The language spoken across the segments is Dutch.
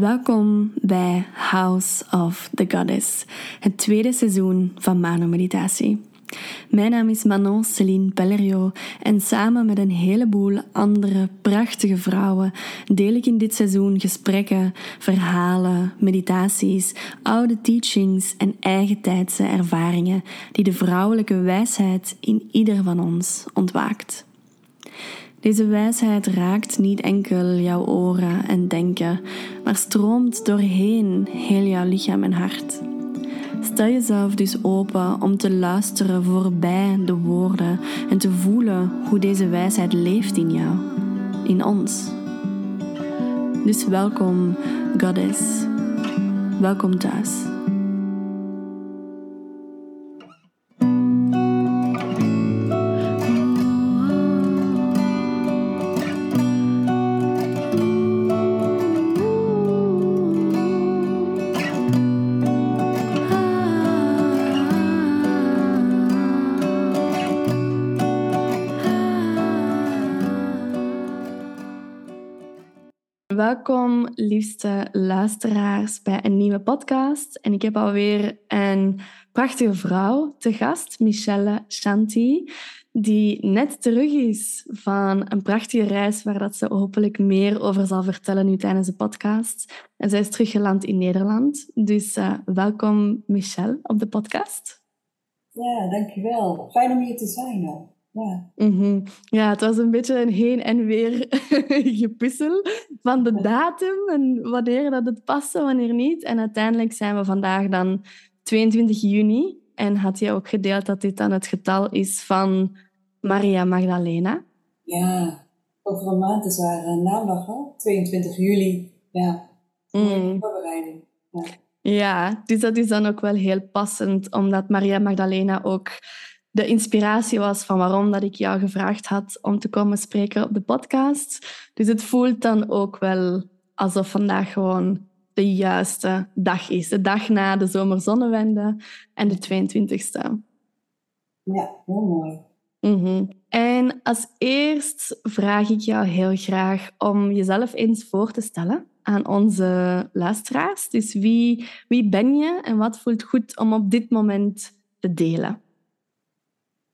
Welkom bij House of the Goddess, het tweede seizoen van Mano Meditatie. Mijn naam is Manon Celine Pellerio en samen met een heleboel andere prachtige vrouwen deel ik in dit seizoen gesprekken, verhalen, meditaties, oude teachings en eigen tijdse ervaringen die de vrouwelijke wijsheid in ieder van ons ontwaakt. Deze wijsheid raakt niet enkel jouw oren en denken, maar stroomt doorheen heel jouw lichaam en hart. Stel jezelf dus open om te luisteren voorbij de woorden en te voelen hoe deze wijsheid leeft in jou, in ons. Dus welkom, Goddess. Welkom thuis. Welkom, liefste luisteraars, bij een nieuwe podcast. En ik heb alweer een prachtige vrouw te gast, Michelle Shanti, die net terug is van een prachtige reis waar dat ze hopelijk meer over zal vertellen nu tijdens de podcast. En zij is teruggeland in Nederland. Dus uh, welkom, Michelle, op de podcast. Ja, dankjewel. Fijn om hier te zijn. Ook. Ja. Mm ja, het was een beetje een heen en weer gepuzzel van de datum en wanneer dat het paste, wanneer niet. En uiteindelijk zijn we vandaag dan 22 juni. En had je ook gedeeld dat dit dan het getal is van Maria Magdalena? Ja, over een maand is haar uh, naamdag, 22 juli. Ja, mm. voorbereiding. Ja. ja, dus dat is dan ook wel heel passend, omdat Maria Magdalena ook de inspiratie was van waarom dat ik jou gevraagd had om te komen spreken op de podcast. Dus het voelt dan ook wel alsof vandaag gewoon de juiste dag is. De dag na de zomerzonnewende en de 22e. Ja, heel mooi. Mm En als eerst vraag ik jou heel graag om jezelf eens voor te stellen aan onze luisteraars. Dus wie, wie ben je en wat voelt goed om op dit moment te delen?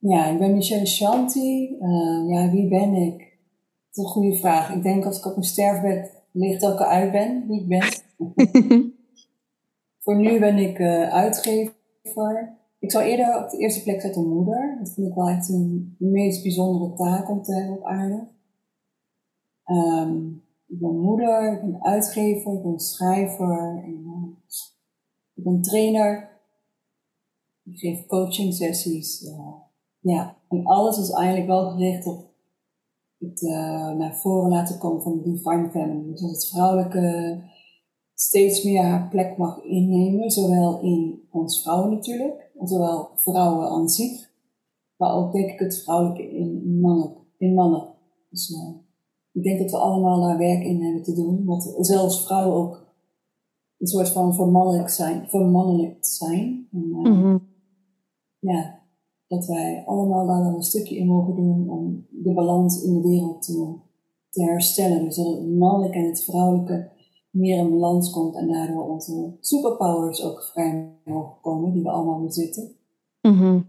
Ja, ik ben Michelle Shanti. Uh, ja, wie ben ik? Dat is een goede vraag. Ik denk als ik op mijn sterfbed ligt dat ik eruit ben, wie ik ben. Voor nu ben ik uh, uitgever. Ik zou eerder op de eerste plek zetten moeder. Dat vind ik wel echt een, de meest bijzondere taak om te hebben op aarde. Um, ik ben moeder, ik ben uitgever, ik ben schrijver, en, uh, ik ben trainer. Ik geef coaching sessies. Ja, en alles is eigenlijk wel gericht op het uh, naar voren laten komen van de divine feminine. Dus dat het vrouwelijke steeds meer haar plek mag innemen, zowel in ons vrouwen natuurlijk, zowel vrouwen aan zich, maar ook denk ik het vrouwelijke in mannen. In mannen. Dus uh, ik denk dat we allemaal daar werk in hebben te doen, want zelfs vrouwen ook een soort van vermannelijk zijn, vermannelijk zijn. En, uh, mm -hmm. Ja, dat wij allemaal daar een stukje in mogen doen om de balans in de wereld te, te herstellen. Dus dat het mannelijke en het vrouwelijke meer in balans komt en daardoor onze superpowers ook vrij mogen komen, die we allemaal bezitten. Mm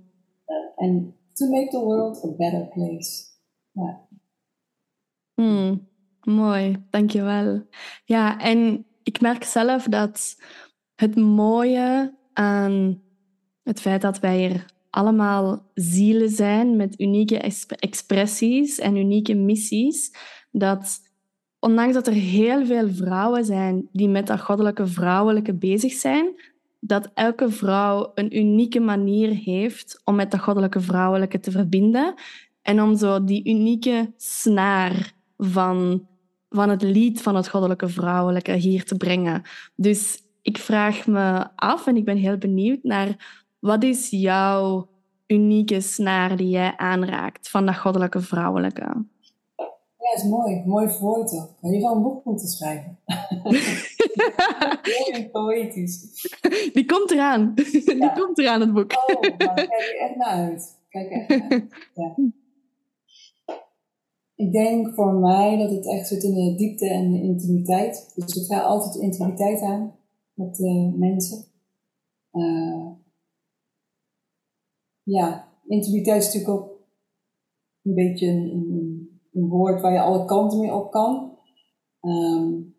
En to make the world a better place. Ja. Mm, mooi, dankjewel. Ja, en ik merk zelf dat het mooie aan het feit dat wij hier allemaal zielen zijn met unieke expressies en unieke missies. Dat ondanks dat er heel veel vrouwen zijn die met dat goddelijke vrouwelijke bezig zijn, dat elke vrouw een unieke manier heeft om met dat goddelijke vrouwelijke te verbinden en om zo die unieke snaar van, van het lied van het goddelijke vrouwelijke hier te brengen. Dus ik vraag me af en ik ben heel benieuwd naar wat is jouw unieke snaar die jij aanraakt van dat goddelijke vrouwelijke? Ja, dat is mooi. Mooi verwoord ook. Je zou een boek moeten schrijven. Mooi poëtisch. Die komt eraan. Die komt eraan, het boek. Oh, kijk er echt naar uit. Kijk echt naar uit. Ja. Ik denk voor mij dat het echt zit in de diepte en de intimiteit. Dus ik ga altijd intimiteit aan met uh, mensen. Uh, ja, intimiteit is natuurlijk ook een beetje een, woord waar je alle kanten mee op kan. Um,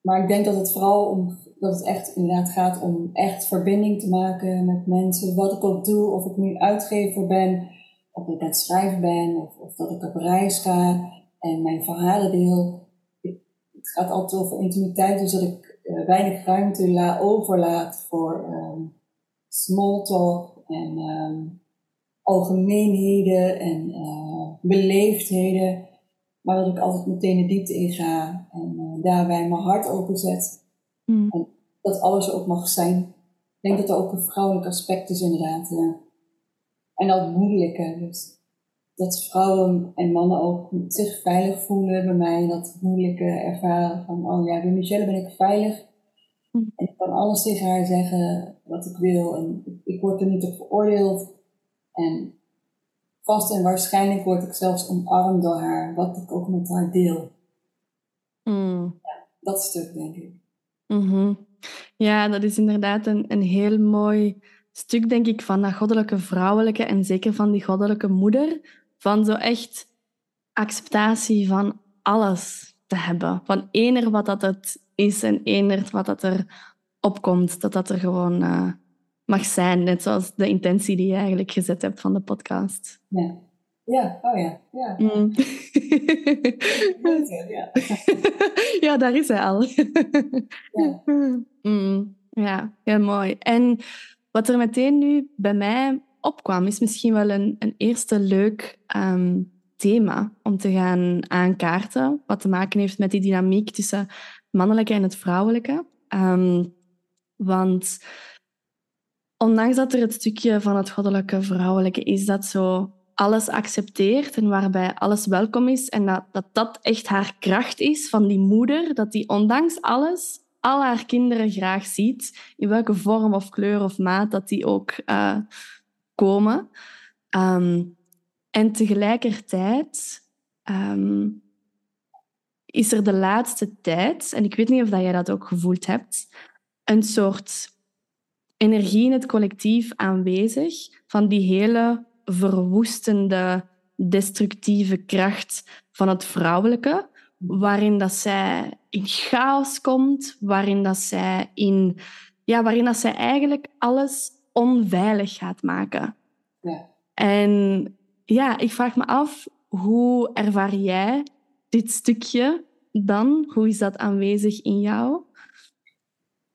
maar ik denk dat het vooral om, dat het echt inderdaad gaat om echt verbinding te maken met mensen. Wat ik ook doe, of ik nu uitgever ben, of ik aan het schrijven ben, of, of dat ik op reis ga en mijn verhalen deel. het gaat altijd over intimiteit, dus dat ik uh, weinig ruimte la overlaat voor um, small talk en um, algemeenheden en uh, beleefdheden. Maar dat ik altijd meteen de diepte in ga en uh, daarbij mijn hart openzet. Mm. En dat alles ook mag zijn. Ik denk dat er ook een vrouwelijk aspect is inderdaad. Uh, en dat moeilijke. Dus dat vrouwen en mannen ook zich veilig voelen bij mij. Dat moeilijke ervaren van, oh ja, bij Michelle ben ik veilig. Mm. En ik kan alles tegen haar zeggen wat ik wil. En ik word er niet op veroordeeld. En vast en waarschijnlijk word ik zelfs omarmd door haar, wat ik ook met haar deel. Mm. Ja, dat stuk, denk ik. Mm Ja, dat is inderdaad een, een heel mooi stuk, denk ik, van dat goddelijke vrouwelijke en zeker van die goddelijke moeder. Van zo echt acceptatie van alles te hebben. Van ener wat dat het is en ener wat dat er opkomt. Dat dat er gewoon uh, mag zijn. Net zoals de intentie die je eigenlijk gezet hebt van de podcast. Ja, ja. oh ja. Ja, mm. ja. ja, daar is hij al. ja. Mm. ja, heel mooi. En wat er meteen nu bij mij opkwam, is misschien wel een, een eerste leuk um, thema om te gaan aankaarten. Wat te maken heeft met die dynamiek tussen het mannelijke en het vrouwelijke. Um, want ondanks dat er het stukje van het goddelijke vrouwelijke is dat zo alles accepteert en waarbij alles welkom is en dat, dat dat echt haar kracht is van die moeder, dat die ondanks alles al haar kinderen graag ziet, in welke vorm of kleur of maat dat die ook uh, komen. Um, en tegelijkertijd um, is er de laatste tijd, en ik weet niet of dat jij dat ook gevoeld hebt, een soort energie in het collectief aanwezig van die hele verwoestende, destructieve kracht van het vrouwelijke, waarin dat zij in chaos komt, waarin dat zij in, ja, waarin dat zij eigenlijk alles onveilig gaat maken. Ja. En ja, ik vraag me af, hoe ervaar jij dit stukje dan? Hoe is dat aanwezig in jou?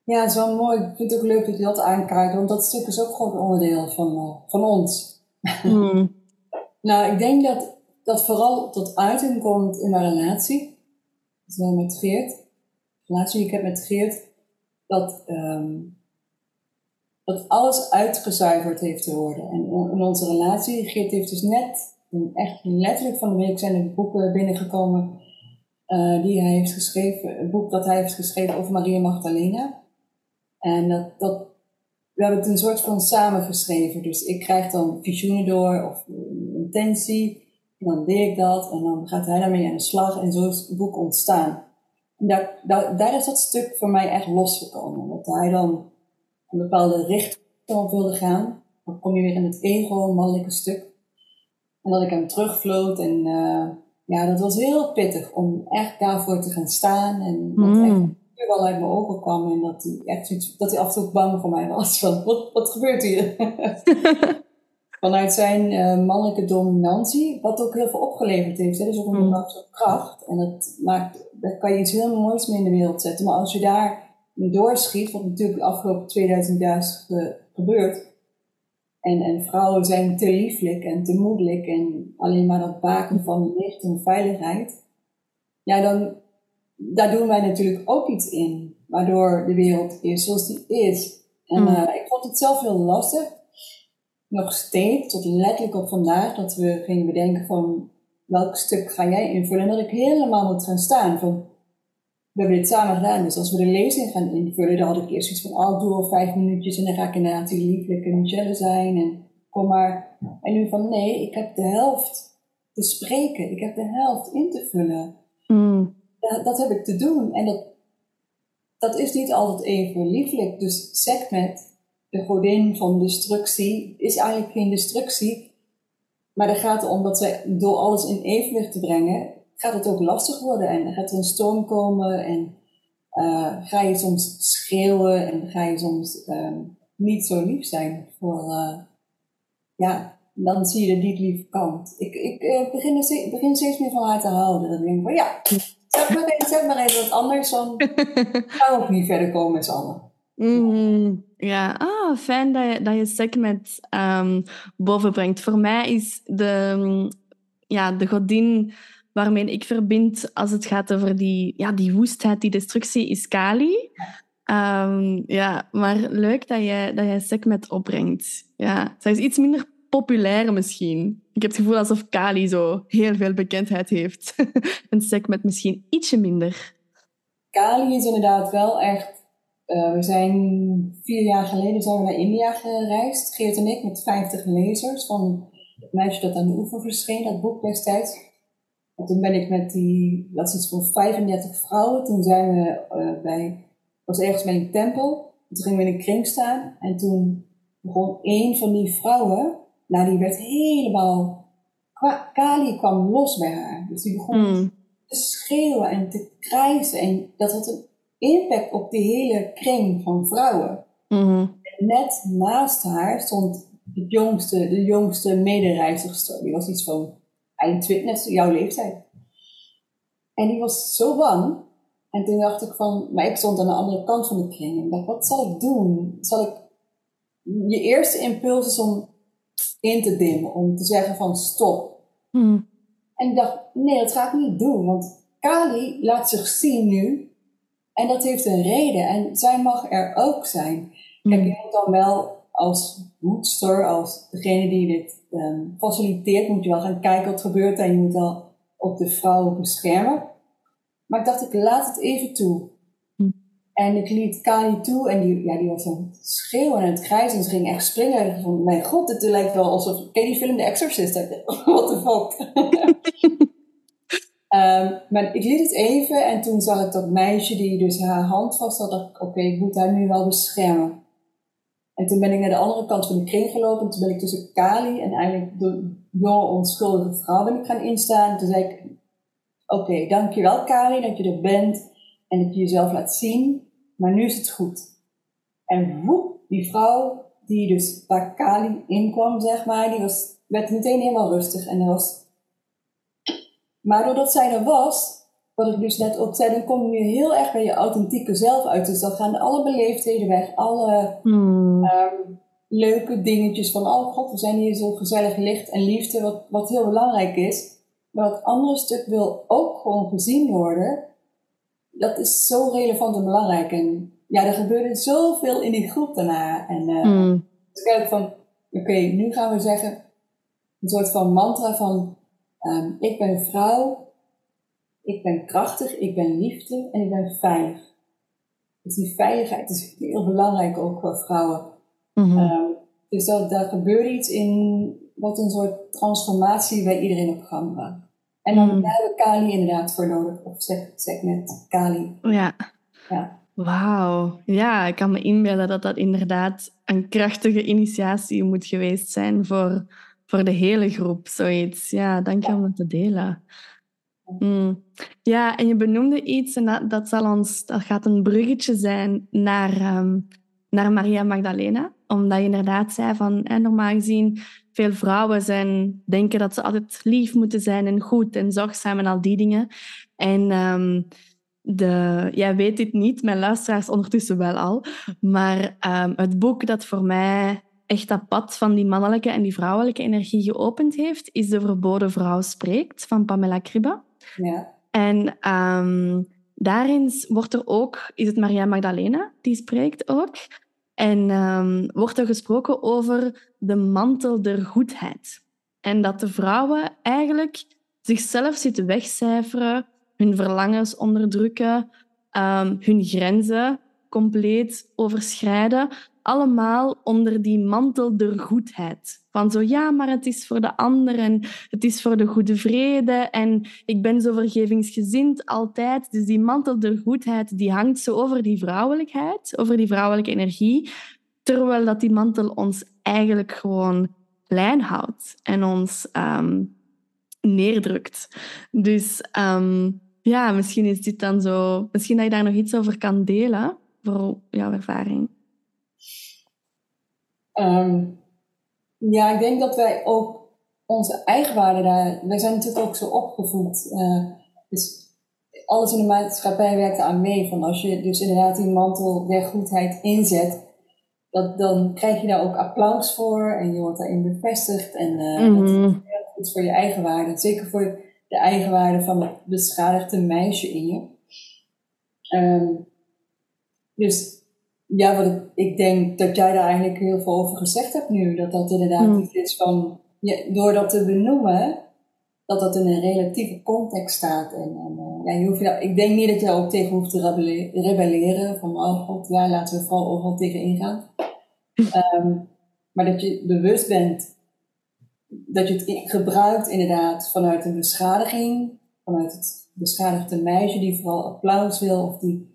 Ja, het is wel mooi. Ik vind het ook leuk dat je dat aankijkt, want dat stuk is ook gewoon een onderdeel van, uh, van ons. Mm. nou, ik denk dat dat vooral tot uiting komt in mijn relatie. Dus met Geert. De relatie die ik heb met Geert. Dat, um, dat alles uitgezuiverd heeft te worden. En in onze relatie, Geert heeft dus net, echt letterlijk van de week zijn er boeken binnengekomen uh, die hij heeft geschreven. Een boek dat hij heeft geschreven over Maria Magdalena. En dat, dat, we hebben het een soort van samengeschreven. Dus ik krijg dan visioenen door of intentie. En dan deed ik dat. En dan gaat hij daarmee aan de slag. En zo is het boek ontstaan. En daar, daar, daar is dat stuk voor mij echt losgekomen. Dat hij dan een bepaalde richting op wilde gaan. Dan kom je weer in het ego, mannelijke stuk. En dat ik hem terugvloot. En uh, ja, dat was heel pittig om echt daarvoor te gaan staan. En dat mm. echt wel uit mijn ogen kwam en dat hij echt dat hij af en toe bang voor mij was. Van, wat, wat gebeurt hier? Vanuit zijn uh, mannelijke dominantie, wat ook heel veel opgeleverd heeft. Hè? Dus ook een mm. kracht. En dat maakt, daar kan je iets heel moois mee in de wereld zetten. Maar als je daar doorschiet, wat natuurlijk de afgelopen 2000 jaar is gebeurd. En, en vrouwen zijn te lieflijk en te moedelijk en alleen maar dat baken van licht en veiligheid. Ja, dan, daar doen wij natuurlijk ook iets in, waardoor de wereld is zoals die is. En mm. uh, ik vond het zelf heel lastig, nog steeds, tot letterlijk op vandaag, dat we gingen bedenken van welk stuk ga jij invullen. En dat ik helemaal moet gaan staan van, we hebben dit samen gedaan, dus als we de lezing gaan invullen, dan had ik eerst iets van, oh, doe al vijf minuutjes en dan ga ik inderdaad die lieflijke Michelle zijn en kom maar. En nu van, nee, ik heb de helft te spreken. Ik heb de helft in te vullen. Mm. Dat, dat heb ik te doen. En dat, dat is niet altijd even lieflijk. Dus Sekhmet, de godin van destructie, is eigenlijk geen destructie. Maar er gaat om dat zij door alles in evenwicht te brengen, gaat het ook lastig worden. En gaat er een storm komen en uh, ga je soms schreeuwen en ga je soms uh, niet zo lief zijn voor, uh, ja, dan zie je de niet lieve kant. Ik, ik begin, steeds, begin steeds meer van haar te houden. Dan denk ik van ja, zeg maar even, zeg maar even wat anders, dan gaan we ook niet verder komen met z'n allen. Mm, ja, ah, fijn dat je, dat je segment um, bovenbrengt. Voor mij is de, um, ja, de godin waarmee ik verbind als het gaat over die, ja, die woestheid, die destructie, is Kali. Um, ja, maar leuk dat je, dat je segment opbrengt. Ja, zij is iets minder populair misschien. Ik heb het gevoel alsof Kali zo heel veel bekendheid heeft. en segment misschien ietsje minder. Kali is inderdaad wel echt uh, we zijn vier jaar geleden zijn we naar India gereisd, Geert en ik, met 50 lezers van het meisje dat aan de oever verscheen, dat boek destijds. En toen ben ik met die, dat is iets van 35 vrouwen, toen zijn we uh, bij, was ergens bij een tempel, toen gingen we in een kring staan en toen begon één van die vrouwen, nou die werd helemaal, Kali kwam los bij haar. Dus die begon mm. te schreeuwen en te krijsen en dat had een impact op de hele kring van vrouwen. Mm-hmm. Net naast haar stond de jongste, de jongste medereizigster. Die was iets van eind net jouw leeftijd. En die was zo bang. En toen dacht ik van, maar ik stond aan de andere kant van de kring. En dacht, wat zal ik doen? Zal ik... Je eerste impuls is om in te dimmen, om te zeggen van stop. Mm. En ik dacht, nee, dat ga ik niet doen. Want Kali laat zich zien nu en dat heeft een reden. En zij mag er ook zijn. Kijk, je moet dan wel als boetster, als degene die dit um, faciliteert, moet je wel gaan kijken wat gebeurt. En je moet wel op de vrouwen beschermen. Maar ik dacht, ik laat het even toe. En ik liet Kali toe en die, ja, die was aan het schreeuwen en het krijzen. En ze ging echt springen. En van, mijn god, het lijkt wel alsof... Ken je die film The Exorcist? What the fuck? Um, maar ik liet het even en toen zag ik dat meisje die dus haar hand vast had, dacht oké, ik moet haar nu wel beschermen. En toen ben ik naar de andere kant van de kring gelopen. Toen ben ik tussen Kali en eigenlijk de jonge onschuldige vrouw ben ik gaan instaan. Toen zei ik, oké, dankjewel Kali dat je er bent en dat je jezelf laat zien. Maar nu is het goed. En woep, die vrouw die dus waar Kali inkwam, zeg maar, die was, werd meteen helemaal rustig. En er was maar doordat zij er was, wat ik dus net ook zei, dan kom je heel erg bij je authentieke zelf uit. Dus dan gaan alle beleefdheden weg, alle hmm. um, leuke dingetjes van, oh god, we zijn hier zo gezellig licht en liefde, wat, wat heel belangrijk is. Maar dat andere stuk wil ook gewoon gezien worden. Dat is zo relevant en belangrijk. En ja, er gebeurde zoveel in die groep daarna. En uh, dus ik van, oké, nu gaan we zeggen, een soort van mantra van, Um, ik ben vrouw, ik ben krachtig, ik ben liefde en ik ben veilig. Dus die veiligheid is heel belangrijk ook voor vrouwen. Mm-hmm. Um, dus dat, daar gebeurt iets in wat een soort transformatie bij iedereen op gang brengt. En dan mm. hebben we Kali inderdaad voor nodig. Of zeg, zeg net Kali. Ja. ja. Wauw. Ja, ik kan me inbeelden dat dat inderdaad een krachtige initiatie moet geweest zijn voor voor de hele groep, zoiets. Ja, dank je om dat te delen. Mm. Ja, en je benoemde iets en dat, dat, zal ons, dat gaat een bruggetje zijn naar, um, naar Maria Magdalena. Omdat je inderdaad zei van, normaal gezien, veel vrouwen zijn, denken dat ze altijd lief moeten zijn en goed en zorgzaam en al die dingen. En um, de, jij weet dit niet, mijn luisteraars ondertussen wel al, maar um, het boek dat voor mij echt dat pad van die mannelijke en die vrouwelijke energie geopend heeft, is De Verboden Vrouw Spreekt van Pamela Kribbe. Ja. En um, daarin wordt er ook, is het Maria Magdalena die spreekt ook. En um, wordt er gesproken over de mantel der goedheid. En dat de vrouwen eigenlijk zichzelf zitten wegcijferen, hun verlangens onderdrukken, um, hun grenzen compleet overschrijden, allemaal onder die mantel der goedheid. Van zo, ja, maar het is voor de anderen, het is voor de goede vrede en ik ben zo vergevingsgezind altijd. Dus die mantel der goedheid, die hangt zo over die vrouwelijkheid, over die vrouwelijke energie, terwijl dat die mantel ons eigenlijk gewoon klein houdt en ons ehm, neerdrukt. Dus um, ja, misschien is dit dan zo... Misschien dat je daar nog iets over kan delen, voor jouw ervaring. Um, ja, ik denk dat wij ook onze eigenwaarde daar... Wij zijn natuurlijk ook zo opgevoed. Uh, dus alles in de maatschappij werkt aan mee. Van als je dus inderdaad die mantel der goedheid inzet... Dat, dan krijg je daar ook applaus voor en je wordt daarin bevestigd. En uh, mm -hmm. dat is heel goed voor je eigenwaarde. Zeker voor de eigenwaarde van het beschadigde meisje in je. Um, dus ja, wat ik, ik, denk dat jij daar eigenlijk heel veel over gezegd hebt nu. Dat dat inderdaad mm. iets is van, ja, door dat te benoemen, dat dat in een relatieve context staat. En, en uh, ja, je hoeft, ja, ik denk niet dat je ook tegen hoeft te rebelleren. Van, oh god, ja, laten we vooral overal tegen ingaan. Um, maar dat je bewust bent dat je het gebruikt inderdaad vanuit een beschadiging, vanuit het beschadigde meisje die vooral applaus wil of die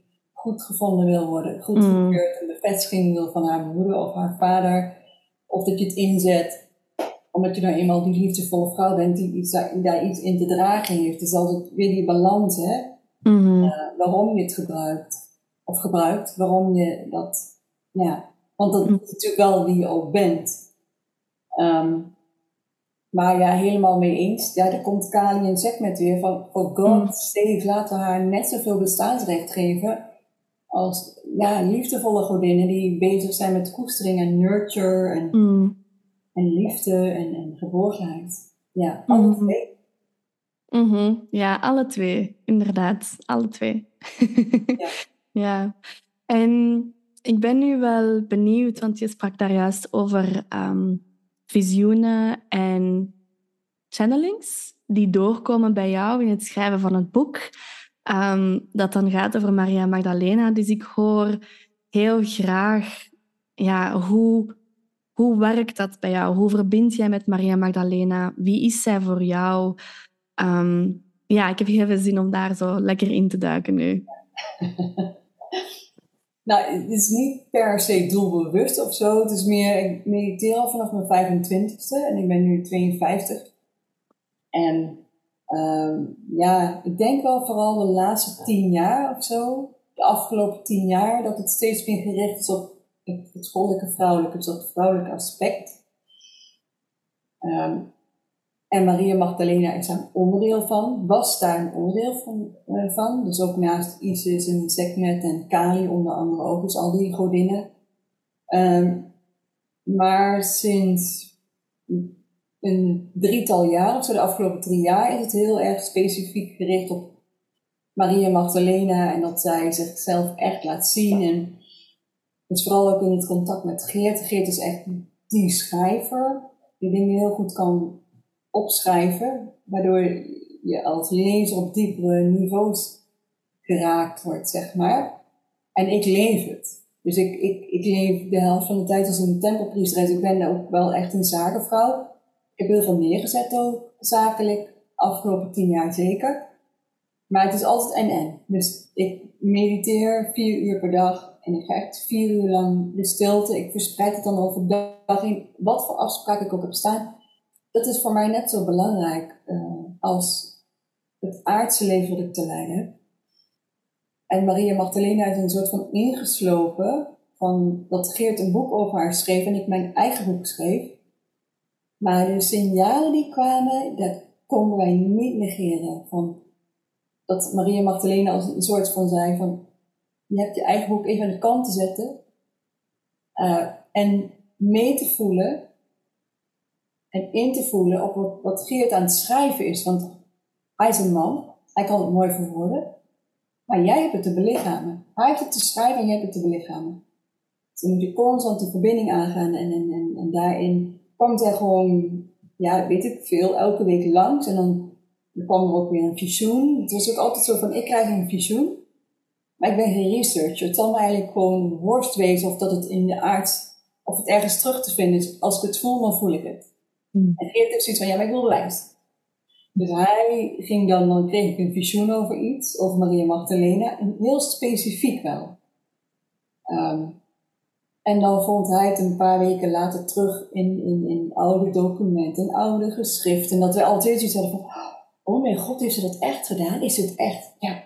goed gevonden wil worden, goed mm. een bevestiging wil van haar moeder of haar vader, of dat je het inzet omdat je nou eenmaal die liefdevolle vrouw bent die, iets, die daar iets in te dragen heeft. Dus altijd weer die balans, hè? Mm uh, waarom je het gebruikt, of gebruikt, waarom je dat, ja, want dat mm. is natuurlijk wel wie je ook bent. Um, maar ja, helemaal mee eens. Ja, daar komt Kali en met weer van, voor God's sake, laten we haar net zoveel bestaansrecht geven als ja, liefdevolle godinnen die bezig zijn met koestering en nurture en, mm. en liefde en, en geborgenheid. Ja, alle mm. twee. Mm -hmm. Ja, alle twee, inderdaad. Alle twee. ja. ja. En ik ben nu wel benieuwd, want je sprak daar juist over um, visioenen en channelings die doorkomen bij jou in het schrijven van het boek. Um, dat dan gaat over Maria Magdalena. Dus ik hoor heel graag ja, hoe, hoe werkt dat bij jou? Hoe verbind jij met Maria Magdalena? Wie is zij voor jou? Um, ja, ik heb heel veel zin om daar zo lekker in te duiken nu. Nou, het is niet per se doelbewust of zo. Het is meer, ik mediteer al vanaf mijn 25ste en ik ben nu 52. En um, ja, ik denk wel vooral de laatste tien jaar of zo, de afgelopen tien jaar, dat het steeds meer gericht is op het, goddelijke vrouwelijke, dus vrouwelijke aspect. Um, en Maria Magdalena is daar een onderdeel van, was daar een onderdeel van. Uh, van. Dus ook naast Isis en Sekhmet en Kali onder andere ook, dus al die godinnen. Um, maar sinds een drietal jaar, of zo de afgelopen drie jaar, is het heel erg specifiek gericht op Maria Magdalena en dat zij zichzelf echt laat zien. En dus vooral ook in het contact met Geert. Geert is echt die schrijver, die dingen heel goed kan opschrijven, waardoor je als lezer op diepere niveaus geraakt wordt, zeg maar. En ik leef het. Dus ik, ik, ik leef de helft van de tijd als een tempelpriester. ik ben ook wel echt een zakenvrouw. Ik heb heel veel neergezet ook, zakelijk, afgelopen tien jaar zeker. Maar het is altijd en-en. Dus ik mediteer vier uur per dag en ik ga echt vier uur lang de stilte. Ik verspreid het dan over de dag. Wat voor afspraken ik ook heb staan dat is voor mij net zo belangrijk uh, als het aardse leven dat ik te leiden heb. En Maria Magdalena is een soort van ingeslopen van dat Geert een boek over haar schreef en ik mijn eigen boek schreef. Maar de signalen die kwamen, dat konden wij niet negeren. Van dat Maria Magdalena als een soort van zei van, je hebt je eigen boek even aan de kant te zetten uh, en mee te voelen en in te voelen op wat, Geert aan het schrijven is. Want hij is een man, hij kan het mooi verwoorden. Maar jij hebt het te belichamen. Hij heeft het te schrijven en jij hebt het te belichamen. Dus moet je constant de verbinding aangaan. En, en, en, en daarin komt er gewoon, ja, weet ik veel, elke week langs. En dan, dan kwam er ook weer een visioen. Het was ook altijd zo van, ik krijg een visioen. Maar ik ben geen researcher. Het zal me eigenlijk gewoon worst wezen of dat het in de aard, of het ergens terug te vinden is. Als ik het voel, dan voel ik het. Hmm. En Geert heeft zoiets van, ja, maar ik wil bewijs. Dus hij ging dan, dan kreeg ik een visioen over iets, over Maria Magdalena, en heel specifiek wel. Ehm, en dan vond hij het een paar weken later terug in, in, in oude documenten, in oude geschriften. En dat we altijd zoiets hadden van, oh mijn god, heeft ze dat echt gedaan? Is het echt? Ja,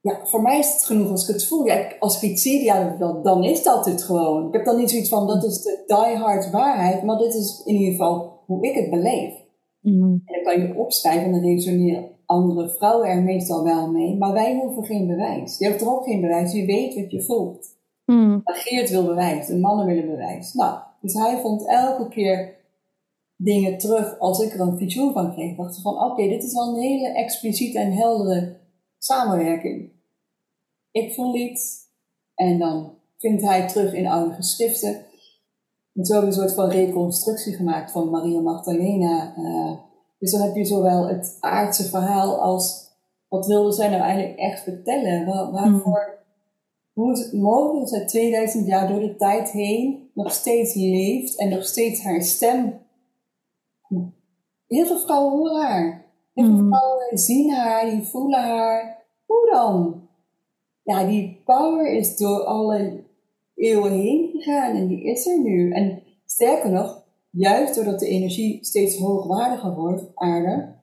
ja, voor mij is het genoeg als ik het voel. Ja, als ik iets zie, ja, dan, is dat het gewoon. Ik heb dan niet zoiets van, dat is de diehard waarheid, maar dit is in ieder geval hoe ik het beleef. Mhm. En dan kan je opschrijven en dan resoneren andere vrouwen er meestal wel mee, maar wij hoeven geen bewijs. Je hebt er ook geen bewijs, je weet wat je voelt. Mm. Maar Geert wil bewijs, de mannen willen bewijs. Nou, dus hij vond elke keer dingen terug als ik er een feature van kreeg. Dacht van, oké, dit is wel een hele expliciete en heldere samenwerking. Ik voel iets en dan vindt hij terug in oude geschriften. En zo hebben we een soort van reconstructie gemaakt van Maria Magdalena. Uh, dus dan heb je zowel het aardse verhaal als wat wilde zij nou eigenlijk echt vertellen? Waar, waarvoor, mm. Hoe is het mogelijk dat zij 2000 jaar door de tijd heen nog steeds leeft en nog steeds haar stem. Heel veel vrouwen horen haar. Heel veel mm. vrouwen zien haar, die voelen haar. Hoe dan? Ja, die power is door alle eeuwen heen gegaan en die is er nu. En sterker nog, juist doordat de energie steeds hoogwaardiger wordt op aarde,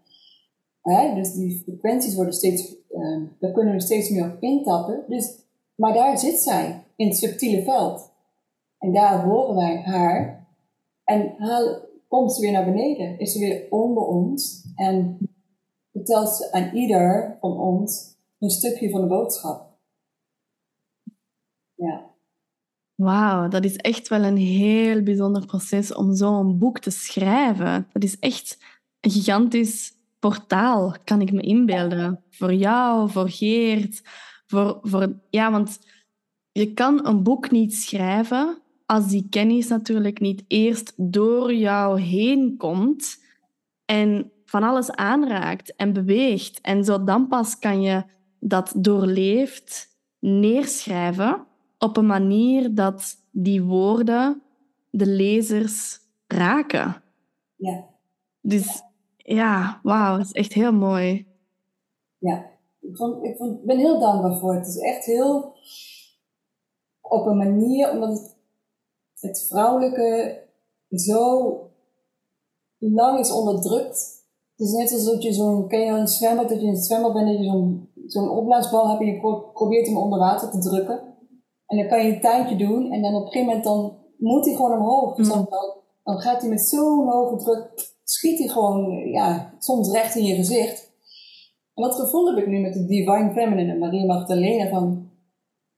hè, dus die frequenties worden steeds, uh, daar kunnen we steeds meer op intappen. Dus, maar daar zit zij, in het subtiele veld. En daar horen wij haar. En haal, komt ze weer naar beneden, is ze weer onder ons en vertelt ze aan ieder van ons een stukje van de boodschap. Ja. Wauw, dat is echt wel een heel bijzonder proces om zo'n boek te schrijven. Dat is echt een gigantisch portaal, kan ik me inbeelden. Voor jou, voor Geert, voor, voor... Ja, want je kan een boek niet schrijven als die kennis natuurlijk niet eerst door jou heen komt en van alles aanraakt en beweegt. En zo dan pas kan je dat doorleefd neerschrijven op een manier dat die woorden de lezers raken. Ja. Dus ja, wauw, het is echt heel mooi. Ja, ik, vond, ik vond, ben heel dankbaar voor. Het is echt heel op een manier, omdat het, het vrouwelijke zo lang is onderdrukt. Het is net alsof je zo'n, ken je een zwembad, dat je in het zwembad bent, dat je zo'n zo'n opblaasbal hebt en je probeert hem onder water te drukken. En dan kan je een tijdje doen en dan op een gegeven moment dan moet hij gewoon omhoog. Dus dan, dan gaat hij met zo'n hoge druk, schiet hij gewoon, ja, soms recht in je gezicht. En dat gevoel heb ik nu met de Divine Feminine en Maria Magdalena van,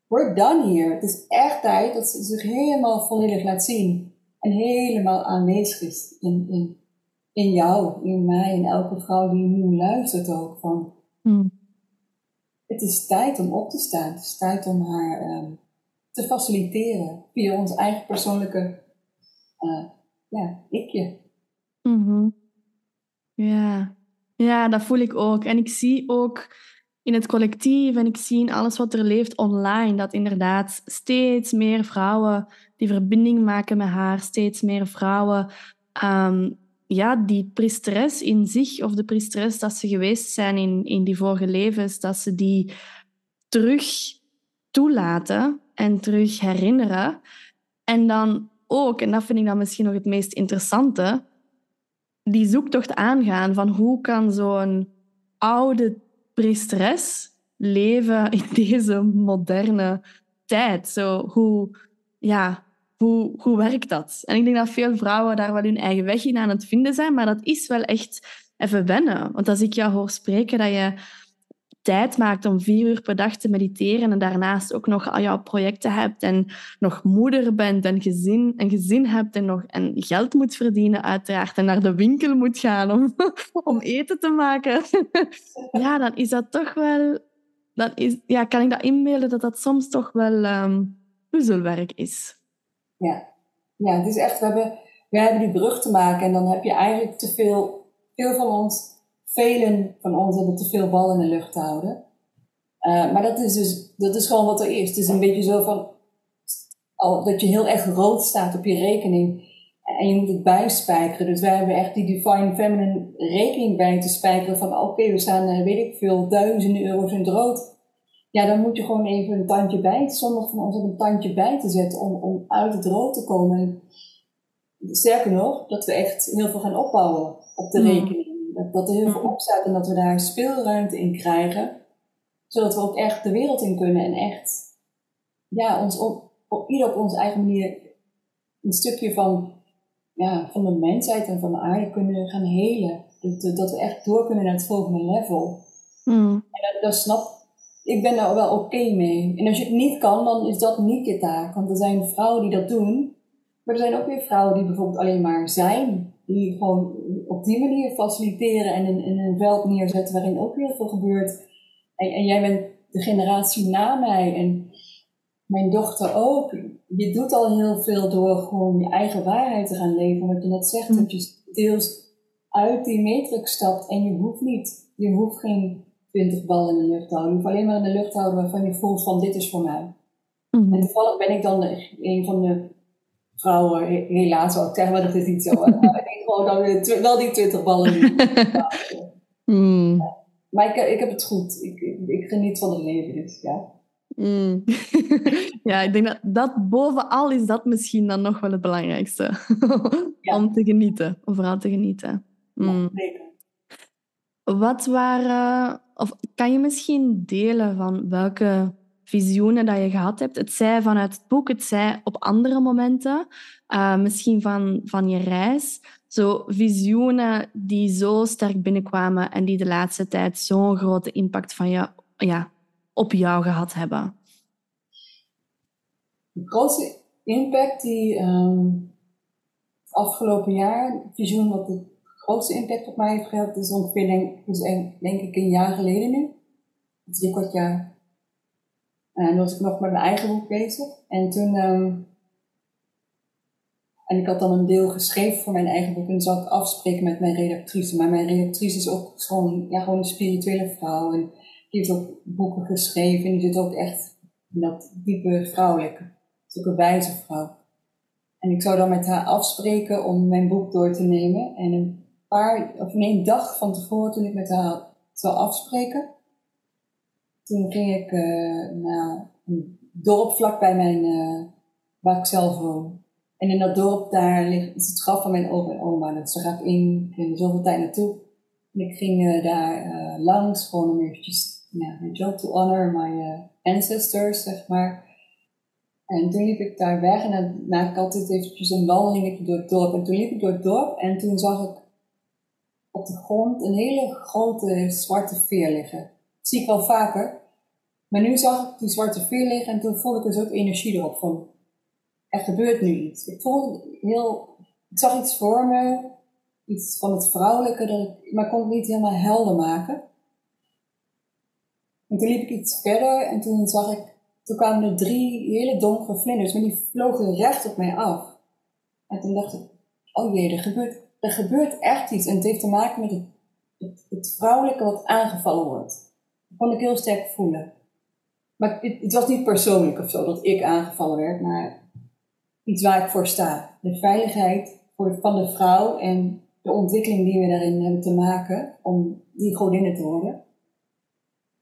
we're done here. Het is echt tijd dat ze zich helemaal volledig laat zien. En helemaal aanwezig is in, in, in jou, in mij, in elke vrouw die nu luistert ook. Van, hmm. Het is tijd om op te staan. Het is tijd om haar um, te faciliteren via ons eigen persoonlijke uh, ja, ikje. Mm Ja. Ja, dat voel ik ook. En ik zie ook in het collectief en ik zie in alles wat er leeft online dat inderdaad steeds meer vrouwen die verbinding maken met haar, steeds meer vrouwen um, ja, die priesteres in zich of de priesteres dat ze geweest zijn in, in die vorige levens, dat ze die terug toelaten en terug herinneren. En dan ook, en dat vind ik dan misschien nog het meest interessante, die zoektocht aangaan van hoe kan zo'n oude priesteres leven in deze moderne tijd? Zo, hoe, ja, hoe, hoe werkt dat? En ik denk dat veel vrouwen daar wel hun eigen weg in aan het vinden zijn, maar dat is wel echt even wennen. Want als ik jou hoor spreken dat je tijd maakt om vier uur per dag te mediteren en daarnaast ook nog al jouw projecten hebt en nog moeder bent en gezin, en gezin hebt en nog en geld moet verdienen uiteraard en naar de winkel moet gaan om, om eten te maken, ja, dan is dat toch wel... Dan is, ja, kan ik dat inbeelden dat dat soms toch wel um, puzzelwerk is. Ja. ja, het is echt, we hebben, we hebben die brug te maken en dan heb je eigenlijk te veel, veel van ons, velen van ons hebben te veel ballen in de lucht te houden. Uh, maar dat is dus, dat is gewoon wat er is. Het is een beetje zo van, al, dat je heel erg rood staat op je rekening. En je moet het bijspijkeren. Dus wij hebben echt die Divine Feminine rekening bij te spijkeren. Van oké, we staan, weet ik veel, duizenden euro's in het rood. Ja, dan moet je gewoon even een tandje bij. Sommigen van ons een tandje bij te zetten om, om uit het rood te komen. Sterker nog, dat we echt heel veel gaan opbouwen op de rekening. Dat, dat er heel veel op staat en dat we daar speelruimte in krijgen. Zodat we ook echt de wereld in kunnen en echt ja, ons op, op, ieder op onze eigen manier een stukje van, ja, van de mensheid en van de aarde kunnen gaan helen. Dat, dat we echt door kunnen naar het volgende level. Mm. En dat, dat snap ik ben daar wel oké mee. En als je het niet kan, dan is dat niet je taak. Want er zijn vrouwen die dat doen. Maar er zijn ook weer vrouwen die bijvoorbeeld alleen maar zijn. Die gewoon op die manier faciliteren en in, in een veld neerzetten waarin ook heel veel gebeurt. En, en jij bent de generatie na mij en mijn dochter ook. Je doet al heel veel door gewoon je eigen waarheid te gaan leven. Wat je net zegt, mm. dat je deels uit die matrix stapt en je hoeft niet, je hoeft geen 20 ballen in de lucht houden. Je hoeft alleen maar in de lucht houden waarvan je voelt van dit is voor mij. Mm. En toevallig ben ik dan een van de vrouwen, helaas ik zeggen, maar dat is niet zo. ik denk gewoon dan wel die 20 ballen. mm. Maar ik, ik heb het goed. Ik, ik, geniet van het leven, dus ja. Mm. ja, ik denk dat, dat bovenal is dat misschien dan nog wel het belangrijkste. Om te genieten, om vooral te genieten. Mm. Wat waren, of kan je misschien delen van welke visioenen dat je gehad hebt? Het zij vanuit het boek, het zij op andere momenten, uh, misschien van, van je reis. Zo visioenen die zo sterk binnenkwamen en die de laatste tijd zo'n grote impact van je, ja, op jou gehad hebben. De grootste impact die um, afgelopen jaar, visioen wat de grootste impact op mij heeft gehad, is ongeveer, denk, denk ik, een jaar geleden nu. Drie kwart jaar. En toen was ik nog met mijn eigen boek bezig. En toen, um, en ik had dan een deel geschreven voor mijn eigen boek. En dan zou ik afspreken met mijn redactrice. Maar mijn redactrice is ook gewoon, ja, gewoon een spirituele vrouw. En die heeft ook boeken geschreven. En die zit ook echt in dat diepe vrouwelijke. Een wijze vrouw. En ik zou dan met haar afspreken om mijn boek door te nemen. En een paar, of een dag van tevoren toen ik met haar zou afspreken. Toen ging ik uh, naar een dorp vlakbij mijn, uh, waar ik zelf woon. En in dat dorp daar ligt is het graf van mijn opa en oma. Dus daar ga ik in, in zoveel tijd naartoe. En ik ging uh, daar langs, gewoon om eventjes, ja, weet je to honor my ancestors, zeg maar. En toen liep ik daar weg en dan maak ik altijd eventjes een wandelingetje door het dorp. En toen liep ik door het dorp en toen zag ik op de grond een hele grote zwarte veer liggen. Zie ik wel vaker. Maar nu zag ik die zwarte veer liggen en toen voelde ik dus ook energie erop van, er gebeurt nu iets. Ik voelde heel, ik zag iets voor me, iets van het vrouwelijke, maar kon het niet helemaal helder maken. En toen liep ik iets verder en toen zag ik, toen kwamen er drie hele donkere vlinders, maar die vlogen recht op mij af. En toen dacht ik, oh jee, er gebeurt, er gebeurt echt iets en het heeft te maken met het, het vrouwelijke wat aangevallen wordt. Kon ik heel sterk voelen. Maar het, het, was niet persoonlijk of zo dat ik aangevallen werd, maar iets waar ik voor sta. De veiligheid voor, van de vrouw en de ontwikkeling die we daarin hebben te maken om die godinnen te worden.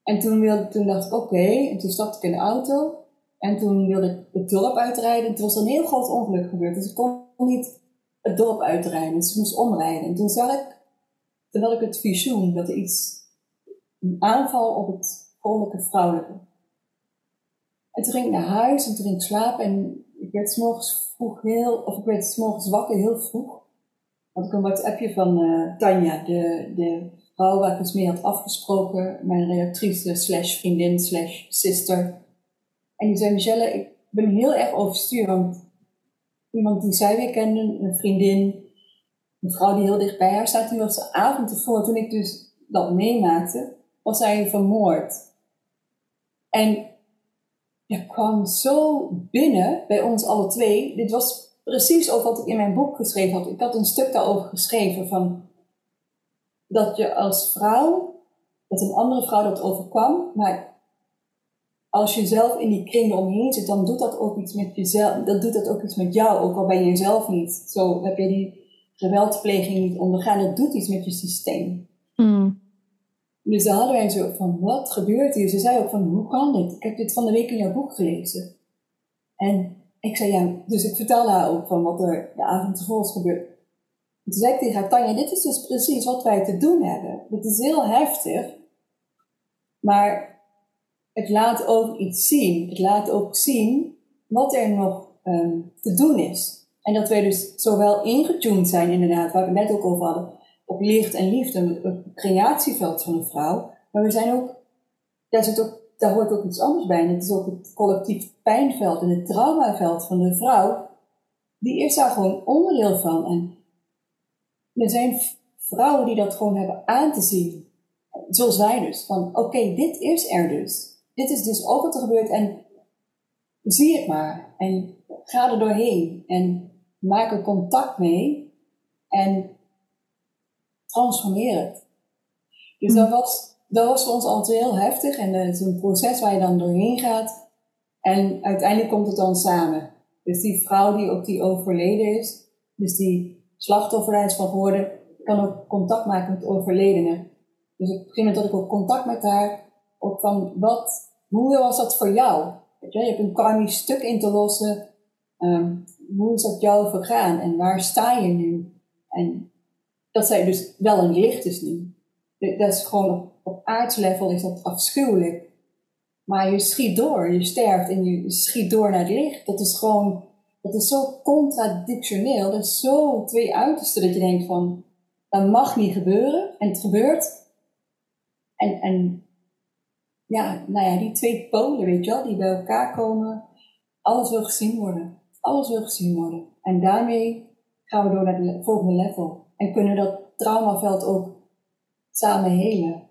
En toen, wilde, toen dacht ik, oké, en toen stapte ik in de auto. En toen wilde ik het dorp uitrijden. En toen was een heel groot ongeluk gebeurd. Dus ik kon niet het dorp uitrijden. Dus ik moest omrijden. En toen zag ik, had ik het visioen dat er iets, een aanval op het goddelijke vrouwelijke. En toen ging ik naar huis en toen ging ik slapen en ik werd s'morgens vroeg heel, of ik werd s'morgens wakker heel vroeg. Had ik een WhatsAppje van uh, Tanja, de, de vrouw waar ik eens mee had afgesproken, mijn redactrice slash vriendin slash sister. En die zei, Michelle, ik ben heel erg overstuur, want iemand die zij weer kende, een vriendin, een vrouw die heel dicht bij haar staat, die was de avond ervoor, toen ik dus dat meemaakte, was zij vermoord. En ja, kwam zo binnen bij ons alle twee. Dit was precies ook wat ik in mijn boek geschreven had. Ik had een stuk daarover geschreven van dat je als vrouw, dat een andere vrouw dat overkwam, maar als je zelf in die kring omheen zit, dan doet dat ook iets met jezelf. Dan doet dat ook iets met jou, ook al ben je zelf niet. Zo heb je die geweldpleging niet ondergaan. Dat doet iets met je systeem. Dus dan hadden wij zo van, wat gebeurt hier? Ze zei ook van, hoe kan dit? Ik heb dit van de week in jouw boek gelezen. En ik zei, ja, dus ik vertelde haar ook van wat er de avond ervoor is gebeurd. toen zei ik tegen haar, Tanja, dit is dus precies wat wij te doen hebben. Het is heel heftig, maar het laat ook iets zien. Het laat ook zien wat er nog um, te doen is. En dat wij dus zowel ingetuned zijn, inderdaad, waar we net ook over hadden, op licht en liefde, het creatieveld van een vrouw. Maar we zijn ook, daar, zit ook, daar hoort ook iets anders bij. En het is ook het collectief pijnveld en het traumaveld van de vrouw. Die is daar gewoon onderdeel van. En er zijn vrouwen die dat gewoon hebben aan te zien. Zoals wij dus. Van oké, dit is er dus. Dit is dus ook wat er gebeurt. En zie het maar. En ga er doorheen. En maak er contact mee. En transformeer het. Dus dat, was, dat was voor ons altijd heel heftig. En het is een proces waar je dan doorheen gaat. En uiteindelijk komt het dan samen. Dus die vrouw die ook die overleden is, dus die slachtoffer is van geworden, kan ook contact maken met de overledene. Dus op gegeven moment had ik ook contact met haar. Ook van, wat, hoe was dat voor jou? Weet je, je hebt een karmisch stuk in te lossen. Um, hoe is dat jou vergaan? En waar sta je nu? En dat zij dus wel een licht is nu. Dat is gewoon op, op aardslevel is dat afschuwelijk. Maar je schiet door, je sterft en je schiet door naar het licht. Dat is gewoon, dat is zo contradictioneel. Dat is zo twee uitersten dat je denkt van, dat mag niet gebeuren. En het gebeurt. En, en ja, nou ja, die twee polen, weet je wel, die bij elkaar komen. Alles wil gezien worden. Alles wil gezien worden. En daarmee gaan we door naar het volgende level. En kunnen dat traumaveld ook samen helen.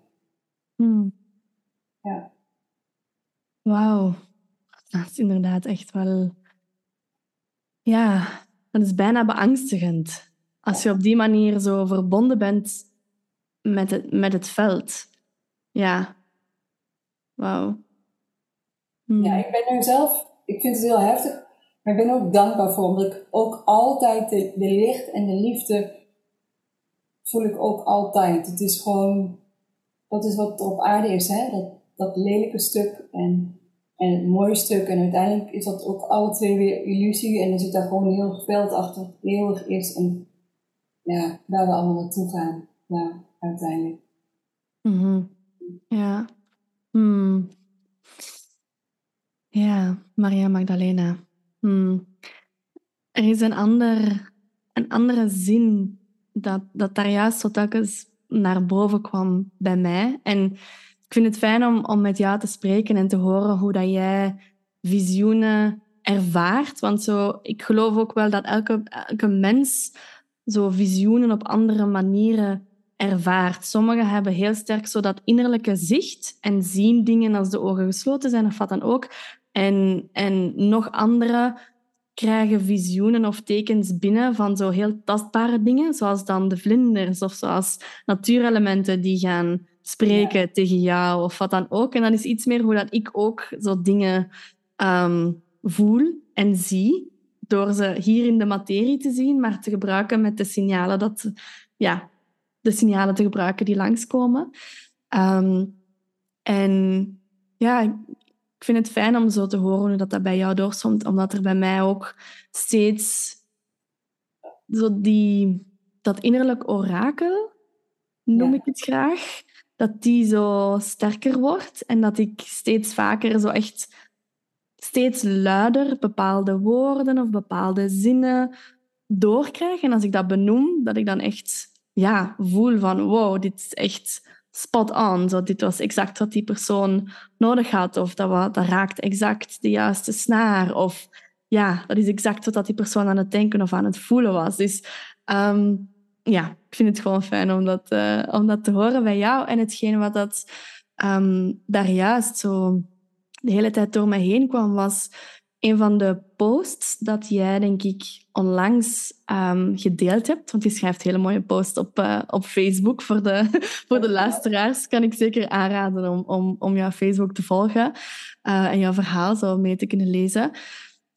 Hmm. Ja. Wauw. Dat is inderdaad echt wel... Ja, dat is bijna beangstigend. Als je op die manier zo verbonden bent met het, met het veld. Ja. Wauw. Hmm. Ja, ik ben nu zelf... Ik vind het heel heftig. Maar ik ben ook dankbaar voor, omdat ik ook altijd de, de licht en de liefde voel ik ook altijd. Het is gewoon, dat is wat op aarde is, hè? Dat, dat lelijke stuk en, en het mooie stuk. En uiteindelijk is dat ook alle twee weer illusie en er zit daar gewoon heel veld achter, eeuwig is. En ja, waar we allemaal naartoe gaan, ja, uiteindelijk. Mm Ja. Hmm. Ja, Maria Magdalena. Hmm. Er is een, ander, een andere zin dat, dat daar juist zo telkens naar boven kwam bij mij. En ik vind het fijn om, om met jou te spreken en te horen hoe dat jij visioenen ervaart. Want zo, ik geloof ook wel dat elke, elke mens zo visioenen op andere manieren ervaart. Sommigen hebben heel sterk zo dat innerlijke zicht en zien dingen als de ogen gesloten zijn of wat dan ook. En, en nog anderen krijgen visioenen of tekens binnen van zo heel tastbare dingen, zoals dan de vlinders of zoals natuurelementen die gaan spreken tegen jou of wat dan ook. En dan is iets meer hoe dat ik ook zo dingen um, voel en zie, door ze hier in de materie te zien, maar te gebruiken met de signalen, dat, ja, de signalen te gebruiken die langskomen. Um, en ja, ik vind het fijn om zo te horen hoe dat, dat bij jou doorstond, omdat er bij mij ook steeds zo die, dat innerlijk orakel, noem ik het graag, dat die zo sterker wordt en dat ik steeds vaker zo echt steeds luider bepaalde woorden of bepaalde zinnen doorkrijg. En als ik dat benoem, dat ik dan echt ja, voel van wow, dit is echt spot on. Zo, dit was exact wat die persoon nodig had. Of dat, dat raakt exact de juiste snaar. Of ja, dat is exact wat die persoon aan het denken of aan het voelen was. Dus ehm, ja, ik vind het gewoon fijn om dat, uh, om dat te horen bij jou. En hetgeen wat dat, um, daar juist zo de hele tijd door me heen kwam, was een van de posts dat jij, denk ik, onlangs um, gedeeld hebt. Want je schrijft hele mooie posts op, uh, op Facebook. Voor de, voor de luisteraars kan ik zeker aanraden om, om, om jouw Facebook te volgen uh, en jouw verhaal zo mee te kunnen lezen.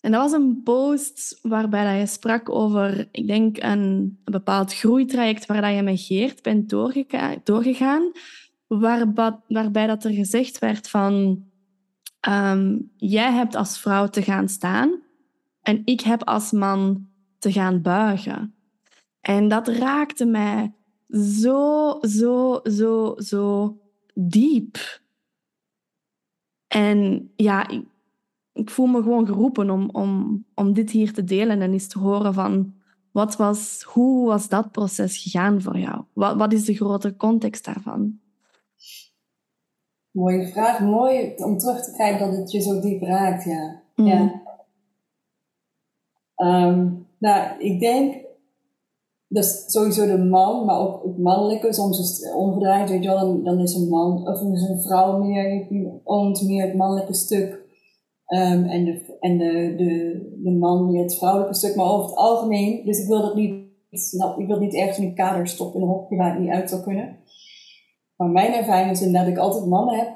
En dat was een post waarbij dat je sprak over, ik denk, een, bepaald groeitraject waar dat je met Geert bent doorgegaan, waar, waarbij dat er gezegd werd van, um, jij hebt als vrouw te gaan staan en ik heb als man te gaan buigen. En dat raakte mij zo, zo, zo, zo diep. En ja, ik, ik voel me gewoon geroepen om, om, om dit hier te delen en eens te horen van wat was, hoe was dat proces gegaan voor jou? Wat, wat is de grote context daarvan? Mooie vraag. Mooi om terug te kijken dat het je zo diep raakt, ja. Mm. ja. Um, nou, ik denk, dus sowieso de man, maar ook het mannelijke, soms is het omgedraaid, weet je wel, dan, dan is een man, of is een vrouw meer, die oont meer het mannelijke stuk. Um, en de, en de, de, de man meer het vrouwelijke stuk, maar over het algemeen, dus ik wil dat niet, ik wil niet ergens in een kader stoppen in een hokje waar het niet uit zou kunnen. Maar mijn ervaring is dat ik altijd mannen heb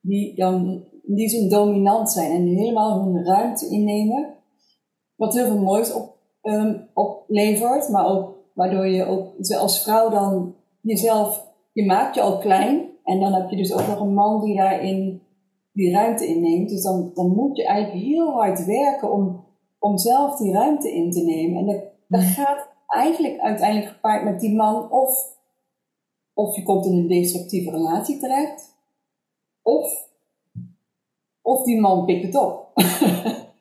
die dan in die zin dominant zijn en helemaal hun ruimte innemen. Wat heel veel moois op, um, oplevert, maar ook waardoor je ook als vrouw dan jezelf, je maakt je al klein. En dan heb je dus ook nog een man die daarin die ruimte inneemt. Dus dan, dan moet je eigenlijk heel hard werken om, om zelf die ruimte in te nemen. En dat, dat mm. gaat eigenlijk uiteindelijk gepaard met die man of of je komt in een destructieve relatie terecht. Of, of die man pikt het op.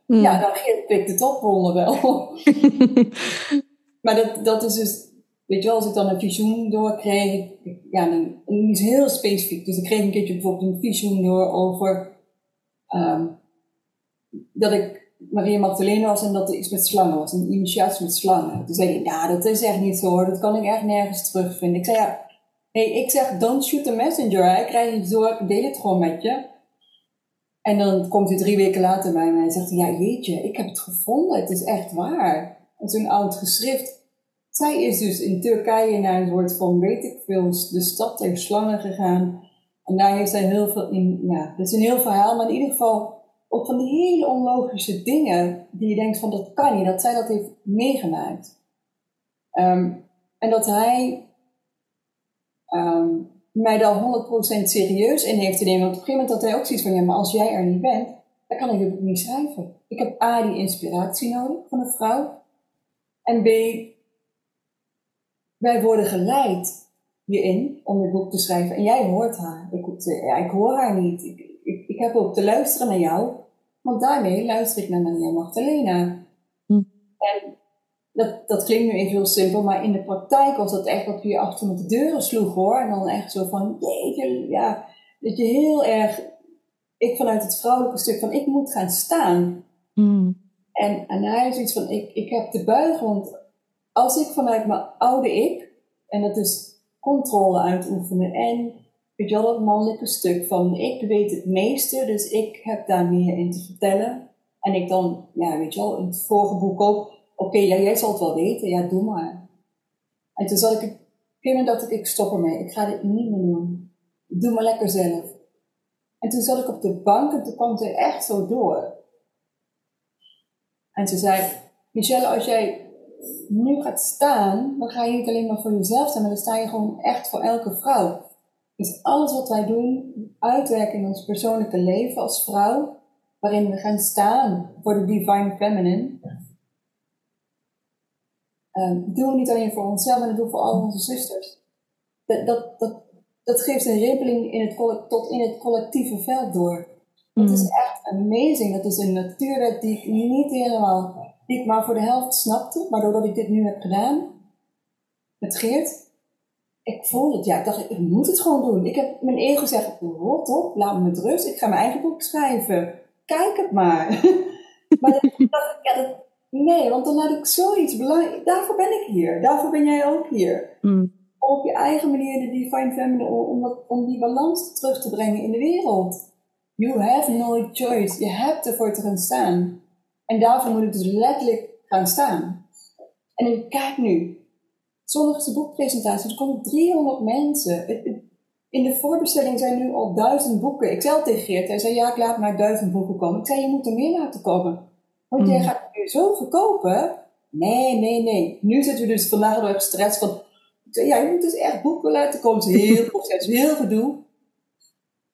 Hmm. Ja, dan pikt het op, wel. maar dat, dat is dus, weet je wel, als ik dan een visioen doorkreeg, ja, dan, is heel specifiek. Dus ik kreeg een keertje bijvoorbeeld een visioen door over um, dat ik Maria Magdalena was en dat er iets met slangen was, een initiatie met slangen. Toen zei ik, ja, dat is echt niet zo hoor, dat kan ik echt nergens terugvinden. Ik zei, ja, ik zeg don't shoot the messenger. Ik krijg het door, deel het gewoon met je. En dan komt hij drie weken later bij mij en zegt hij, ja jeetje, ik heb het gevonden, het is echt waar. En zo'n oud geschrift. Zij is dus in Turkije naar een soort van, weet ik veel, de stad der slangen gegaan. En daar heeft zij heel veel in, ja, dat is een heel verhaal, maar in ieder geval ook van hele onlogische dingen die je denkt van dat kan niet, dat zij dat heeft meegemaakt. Ehm, en dat hij um, mij daar 100% serieus in heeft te nemen. Want op een gegeven moment had hij ook zoiets van, ja, maar als jij er niet bent, dan kan ik het niet schrijven. Ik heb A, die inspiratie nodig van een vrouw. En B, wij worden geleid hierin om dit boek te schrijven. En jij hoort haar. Ik, ja, ik hoor haar niet. Ik, ik, ik heb ook te luisteren naar jou. Want daarmee luister ik naar Maria Magdalena. Hm. En dat, dat klinkt nu even heel simpel, maar in de praktijk was dat echt dat we je achter met de deuren sloegen hoor. En dan echt zo van, jeetje, ja, dat je heel erg, ik vanuit het vrouwelijke stuk van, ik moet gaan staan. Hmm. En, en hij is iets van, ik, ik heb te buigen, want als ik vanuit mijn oude ik, en dat is controle uitoefenen en weet je wel, dat mannelijke stuk van, ik weet het meeste, dus ik heb daar meer in te vertellen. En ik dan, ja, weet je wel, in het vorige boek ook, oké, jij zal het wel weten, ja, doe maar. En toen zat ik, op dacht ik, ik stop ermee, ik ga dit niet meer doen. Doe maar lekker zelf. En toen zat ik op de bank en toen kwam er echt zo door. En ze zei, Michelle, als jij nu gaat staan, dan ga je niet alleen maar voor jezelf staan, maar dan sta je gewoon echt voor elke vrouw. Dus alles wat wij doen, uitwerken in ons persoonlijke leven als vrouw, waarin we gaan staan voor de divine feminine, Um, dat doen we niet alleen voor onszelf, maar dat doen we voor al onze zusters. Dat, dat, dat, dat geeft een rimpeling in het, tot in het collectieve veld door. Dat is mm. echt amazing. Dat is een natuurwet die ik niet helemaal, die ik maar voor de helft snapte. Maar doordat ik dit nu heb gedaan, met Geert, ik voel het. Ja, ik dacht, ik moet het gewoon doen. Ik heb mijn ego gezegd, rot op, laat me met rust. Ik ga mijn eigen boek schrijven. Kijk het maar. maar dat, dat, ja, dat, Nee, want dan laat ik zoiets belangrijk. Daarvoor ben ik hier. Daarvoor ben jij ook hier. Mm. Om op je eigen manier de divine feminine, om, om die balans terug te brengen in de wereld. You have no choice. Je hebt ervoor te gaan staan. En daarvoor moet ik dus letterlijk gaan staan. En kijk nu, zondagse boekpresentatie, er komen 300 mensen. In de voorbestelling zijn nu al duizend boeken. Ik zei tegen Geert, hij zei ja, ik laat maar duizend boeken komen. Ik zei, je moet er meer laten komen. Want jij mm. gaat nu zo verkopen. Nee, nee, nee. Nu zitten we dus vandaag door stress van, ja, je moet dus echt boeken laten komen. Het is heel proces, heel gedoe.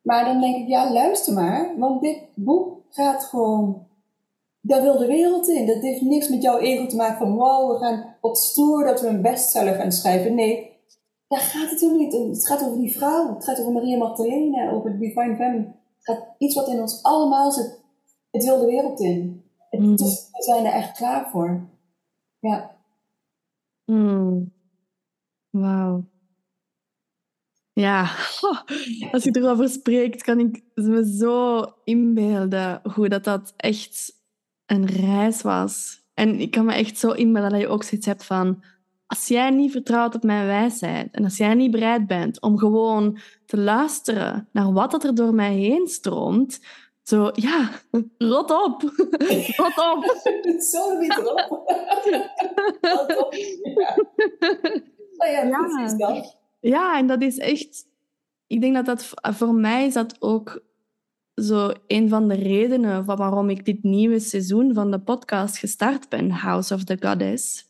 Maar dan denk ik, ja, luister maar. Want dit boek gaat gewoon daar wil de wereld in. Dat heeft niks met jouw ego te maken van wow, we gaan wat stoer dat we een bestseller gaan schrijven. Nee, daar gaat het om niet. Het gaat over die vrouw. Het gaat over Maria Magdalena, over de Divine Feminine. Het gaat iets wat in ons allemaal zit. Het wil de wereld in. Mm. we zijn er echt klaar voor. Ja. Mm. Wauw. Ja, als je erover spreekt, kan ik me zo inbeelden hoe dat, dat echt een reis was. En ik kan me echt zo inbeelden dat je ook zoiets hebt van... Als jij niet vertrouwt op mijn wijsheid en als jij niet bereid bent om gewoon te luisteren naar wat dat er door mij heen stroomt, zo, ja, rot op. rot op. zo niet rot op. rot op. Ja. Oh ja, ja. ja, en dat is echt... Ik denk dat dat voor mij is dat ook zo een van de redenen waarom ik dit nieuwe seizoen van de podcast gestart ben, House of the Goddess.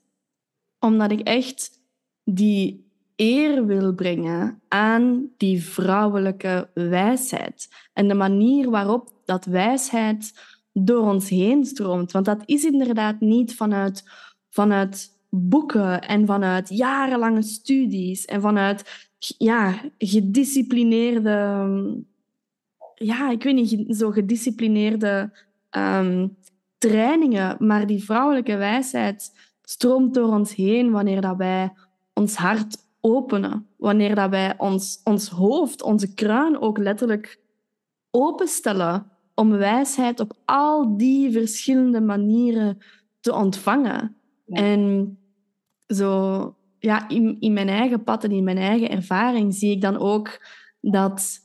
Omdat ik echt die eer wil brengen aan die vrouwelijke wijsheid. En de manier waarop dat wijsheid door ons heen stroomt. Want dat is inderdaad niet vanuit, vanuit boeken en vanuit jarenlange studies en vanuit ja, gedisciplineerde ja, ik weet niet, zo gedisciplineerde um, trainingen, maar die vrouwelijke wijsheid stroomt door ons heen wanneer dat wij ons hart openen, wanneer dat wij ons, ons hoofd, onze kruin ook letterlijk openstellen om wijsheid op al die verschillende manieren te ontvangen. En zo, ja, in, in mijn eigen pad en in mijn eigen ervaring zie ik dan ook dat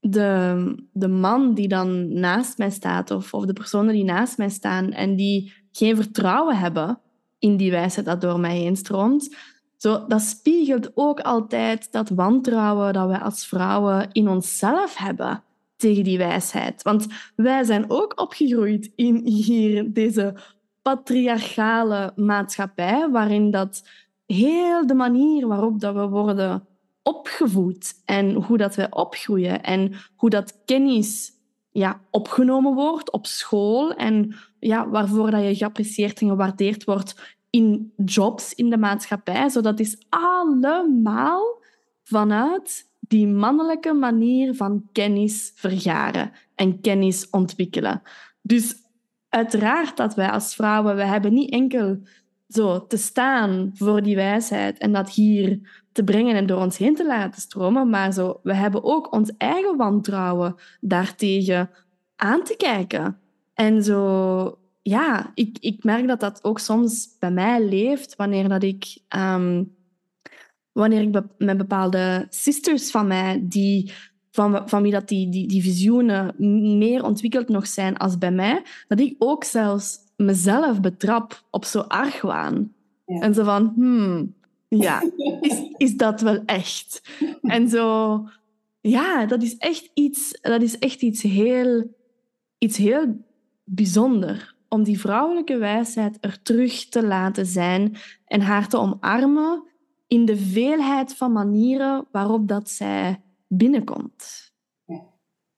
de, de man die dan naast mij staat, of, of de personen die naast mij staan en die geen vertrouwen hebben in die wijsheid dat door mij heen stroomt, zo, dat spiegelt ook altijd dat wantrouwen dat wij als vrouwen in onszelf hebben tegen die wijsheid. Want wij zijn ook opgegroeid in hier deze patriarchale maatschappij, waarin dat heel de manier waarop dat we worden opgevoed en hoe dat wij opgroeien en hoe dat kennis ja, opgenomen wordt op school en ja, waarvoor dat je geapprecieerd en gewaardeerd wordt in jobs in de maatschappij. Zo dat is allemaal vanuit die mannelijke manier van kennis vergaren en kennis ontwikkelen. Dus uiteraard dat wij als vrouwen, we hebben niet enkel zo te staan voor die wijsheid en dat hier te brengen en door ons heen te laten stromen. Maar zo, we hebben ook ons eigen wantrouwen daartegen aan te kijken. En zo, ja, ik, ik merk dat dat ook soms bij mij leeft wanneer dat ik... Um, wanneer ik met bepaalde sisters van mij, die, van, van wie dat die, die, die visioenen meer ontwikkeld nog zijn als bij mij, dat ik ook zelfs mezelf betrap op zo argwaan. Ja. En zo van, hmm, ja, is, is dat wel echt? En zo, ja, dat is echt iets, dat is echt iets heel, iets heel bijzonder. Om die vrouwelijke wijsheid er terug te laten zijn en haar te omarmen in de veelheid van manieren waarop dat zij binnenkomt. Ja,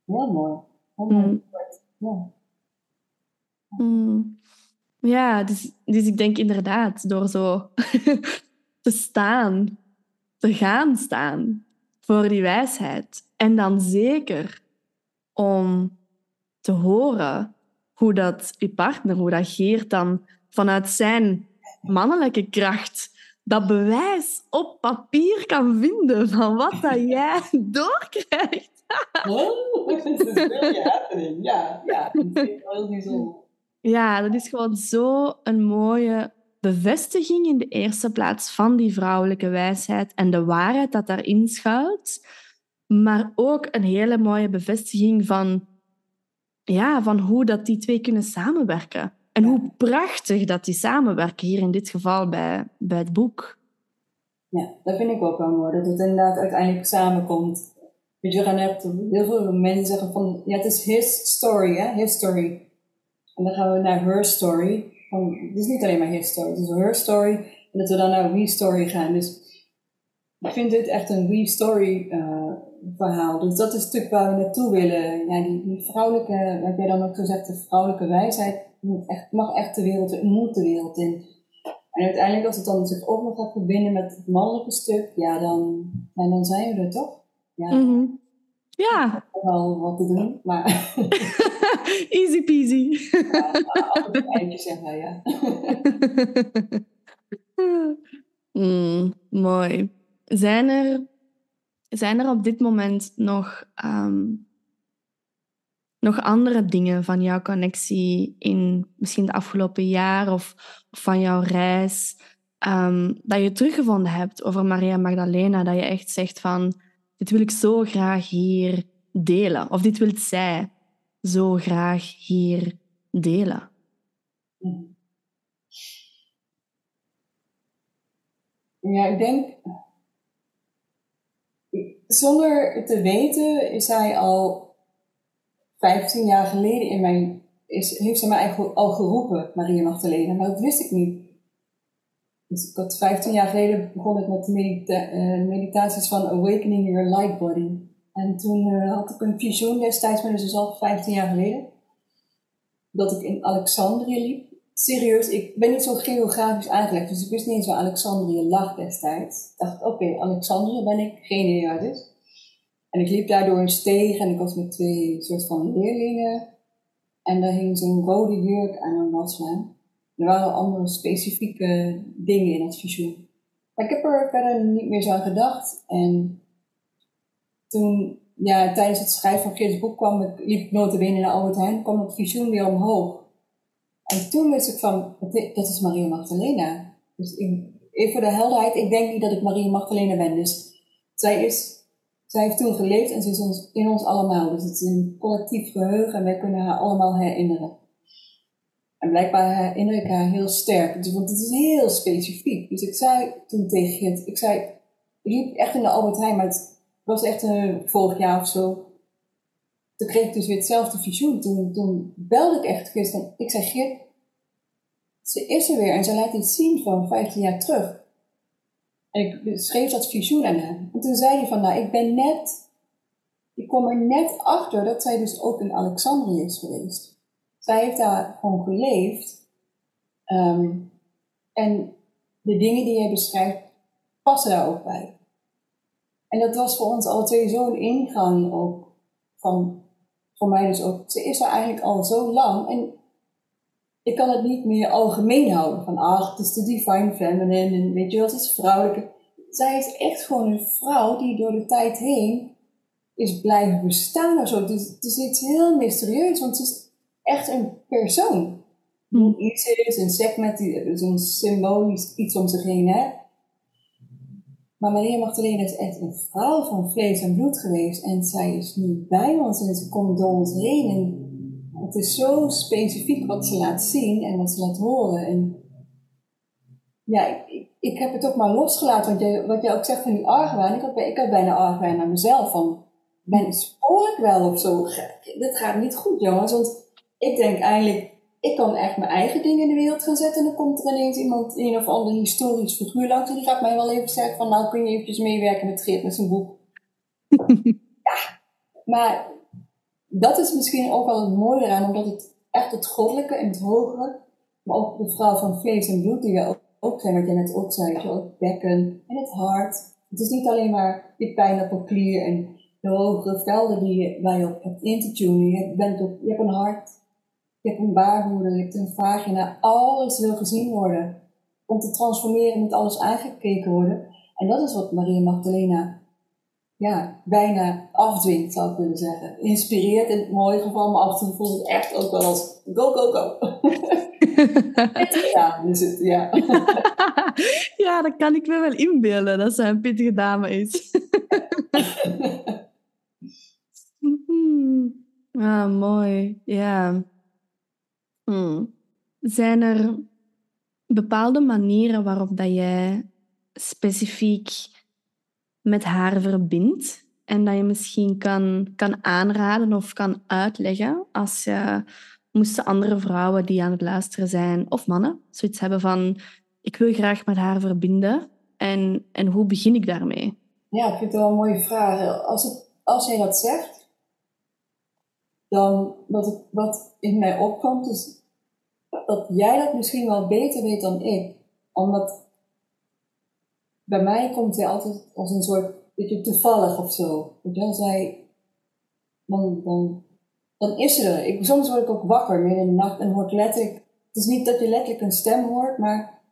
heel mooi. Heel mooi. Mm. Ja. Mm. Ja, dus, dus ik denk inderdaad, door zo te staan, te gaan staan voor die wijsheid. En dan zeker om te horen hoe dat je partner, hoe dat Geert dan vanuit zijn mannelijke kracht dat bewijs op papier kan vinden van wat dat jij doorkrijgt. Oh, dat is een Ja, ja, dat is heel bijzonder. Ja, dat is gewoon zo een mooie bevestiging in de eerste plaats van die vrouwelijke wijsheid en de waarheid dat daarin schuilt. Maar ook een hele mooie bevestiging van ja, van hoe dat die twee kunnen samenwerken. En hoe prachtig dat die samenwerken, hier in dit geval bij, bij het boek. Ja, dat vind ik ook wel mooi, dat het inderdaad uiteindelijk samenkomt. Weet je, gaan echt heel veel mensen zeggen van, ja, het is his story, hè, his story. En dan gaan we naar her story. Van, het is niet alleen maar his story, het is her story. En dat we dan naar we story gaan. Dus ik vind dit echt een we story uh, verhaal. Dus dat is natuurlijk waar we naartoe willen. Ja, die, die vrouwelijke, wat jij dan ook zo zegt, de vrouwelijke wijsheid moet echt, mag echt de wereld in, moet de wereld in. En uiteindelijk als het dan zich ook nog gaat verbinden met het mannelijke stuk, ja, dan, ja, dan zijn we er toch? Ja. Mm Ja. Wel wat te doen, maar... Easy peasy. ja, een eindje zeggen, ja. mm, mooi. Zijn er, zijn er op dit moment nog, um, nog andere dingen van jouw connectie in misschien het afgelopen jaar of, van jouw reis um, dat je teruggevonden hebt over Maria Magdalena, dat je echt zegt van dit wil ik zo graag hier delen of dit wil zij zo graag hier delen? Ja, ik denk zonder te weten is hij al 15 jaar geleden in mijn, is, heeft ze mij eigenlijk al geroepen, Maria Magdalena, maar dat wist ik niet. Dus ik had 15 jaar geleden begon ik met de uh, meditaties van Awakening Your Light Body. En toen uh, had ik een visioen destijds, maar dus al 15 jaar geleden, dat ik in Alexandrië liep serieus, ik ben niet zo geografisch aangelegd, dus ik wist niet eens waar Alexandrië lag destijds. Ik dacht, oké, okay, Alexandrië ben ik, geen idee. En ik liep daar door een steeg en ik was met twee soort van leerlingen. En daar hing zo'n rode jurk aan een waslaan. Er waren andere specifieke dingen in het visioen. Maar ik heb er verder niet meer zo aan gedacht. En toen, ja, tijdens het schrijven van Geert's boek kwam ik, liep ik notabene naar Albert Heijn, kwam het visioen weer omhoog. En toen wist ik van, dat is Maria Magdalena. Dus even voor de helderheid, ik denk niet dat ik Maria Magdalena ben. Dus zij, is, zij heeft toen geleefd en ze is ons, in ons allemaal. Dus het is een collectief geheugen en wij kunnen haar allemaal herinneren. En blijkbaar herinner ik haar heel sterk. Dus, want het is heel specifiek. Dus ik zei toen tegen Gert, ik zei, ik liep echt in de Albert Heijn, maar het was echt een vorig jaar of zo toen kreeg ik dus weer hetzelfde visioen. Toen, toen belde ik echt gisteren. Ik zei, Geert, ze is er weer en ze laat iets zien van 15 jaar terug. En ik schreef dat visioen aan hem. En toen zei hij van, nou, ik ben net, ik kom er net achter dat zij dus ook in Alexandrië is geweest. Zij heeft daar gewoon geleefd. Ehm, en de dingen die jij beschrijft, passen daar ook bij. En dat was voor ons alle twee zo'n ingang ook van voor mij dus ook, ze is er eigenlijk al zo lang en ik kan het niet meer algemeen houden. Van ach, het is de divine feminine en weet je wat, het is vrouwelijke. Zij is echt gewoon een vrouw die door de tijd heen is blijven bestaan of zo. Het is, het is iets heel mysterieus, want het is echt een persoon. Hmm. Iets is een segment, zo'n symbolisch iets om zich heen, hè. Maar Maria Magdalena is echt een vrouw van vlees en bloed geweest. En zij is nu bij ons en ze komt door ons heen. En het is zo specifiek wat ze laat zien en wat ze laat horen. En ja, ik, ik heb het ook maar losgelaten. Want jij, wat jij ook zegt van die argwaan. Ik had, ik had bijna argwaan naar mezelf. Van, ben, ik wel of zo? Dit gaat niet goed, jongens. Want ik denk eigenlijk, ik kan echt mijn eigen dingen in de wereld gaan zetten. En dan komt er ineens iemand, een of ander historisch figuur langs. En die gaat mij wel even zeggen van, nou kun je eventjes meewerken met Geert met zijn boek. ja, maar dat is misschien ook wel het mooie eraan, omdat het echt het goddelijke en het hogere, maar ook de vrouw van vlees en bloed die we ook, zijn, wat je net ook zei, je ook bekken en het hart. Het is niet alleen maar je pijnappelklier en de hogere velden die je, waar je op hebt in te tunen. Je, bent op, je hebt een hart je hebt een baarmoeder, je hebt een vagina. Alles wil gezien worden. Om te transformeren moet alles aangekeken worden. En dat is wat Maria Magdalena ja, bijna afdwingt, zou ik willen zeggen. Inspireert in het mooie geval, maar af en toe voelt het echt ook wel als go, go, go. ja, is het, ja. ja, dat kan ik me wel inbeelden, dat ze een pittige dame is. Ah, mooi. Ja. Hmm. Zijn er bepaalde manieren waarop dat jij specifiek met haar verbindt en dat je misschien kan, kan aanraden of kan uitleggen als je moesten andere vrouwen die aan het luisteren zijn of mannen zoiets hebben van ik wil graag met haar verbinden en, en hoe begin ik daarmee? Ja, ik vind het wel een mooie vraag. Als, het, als jij dat zegt, dan wat, wat in mij opkomt is dat jij dat misschien wel beter weet dan ik. Omdat bij mij komt hij altijd als een soort, beetje toevallig of zo. Hij, dan, dan, dan is ze er. Ik, soms word ik ook wakker midden in de nacht en hoor letterlijk, het is niet dat je letterlijk een stem hoort, maar,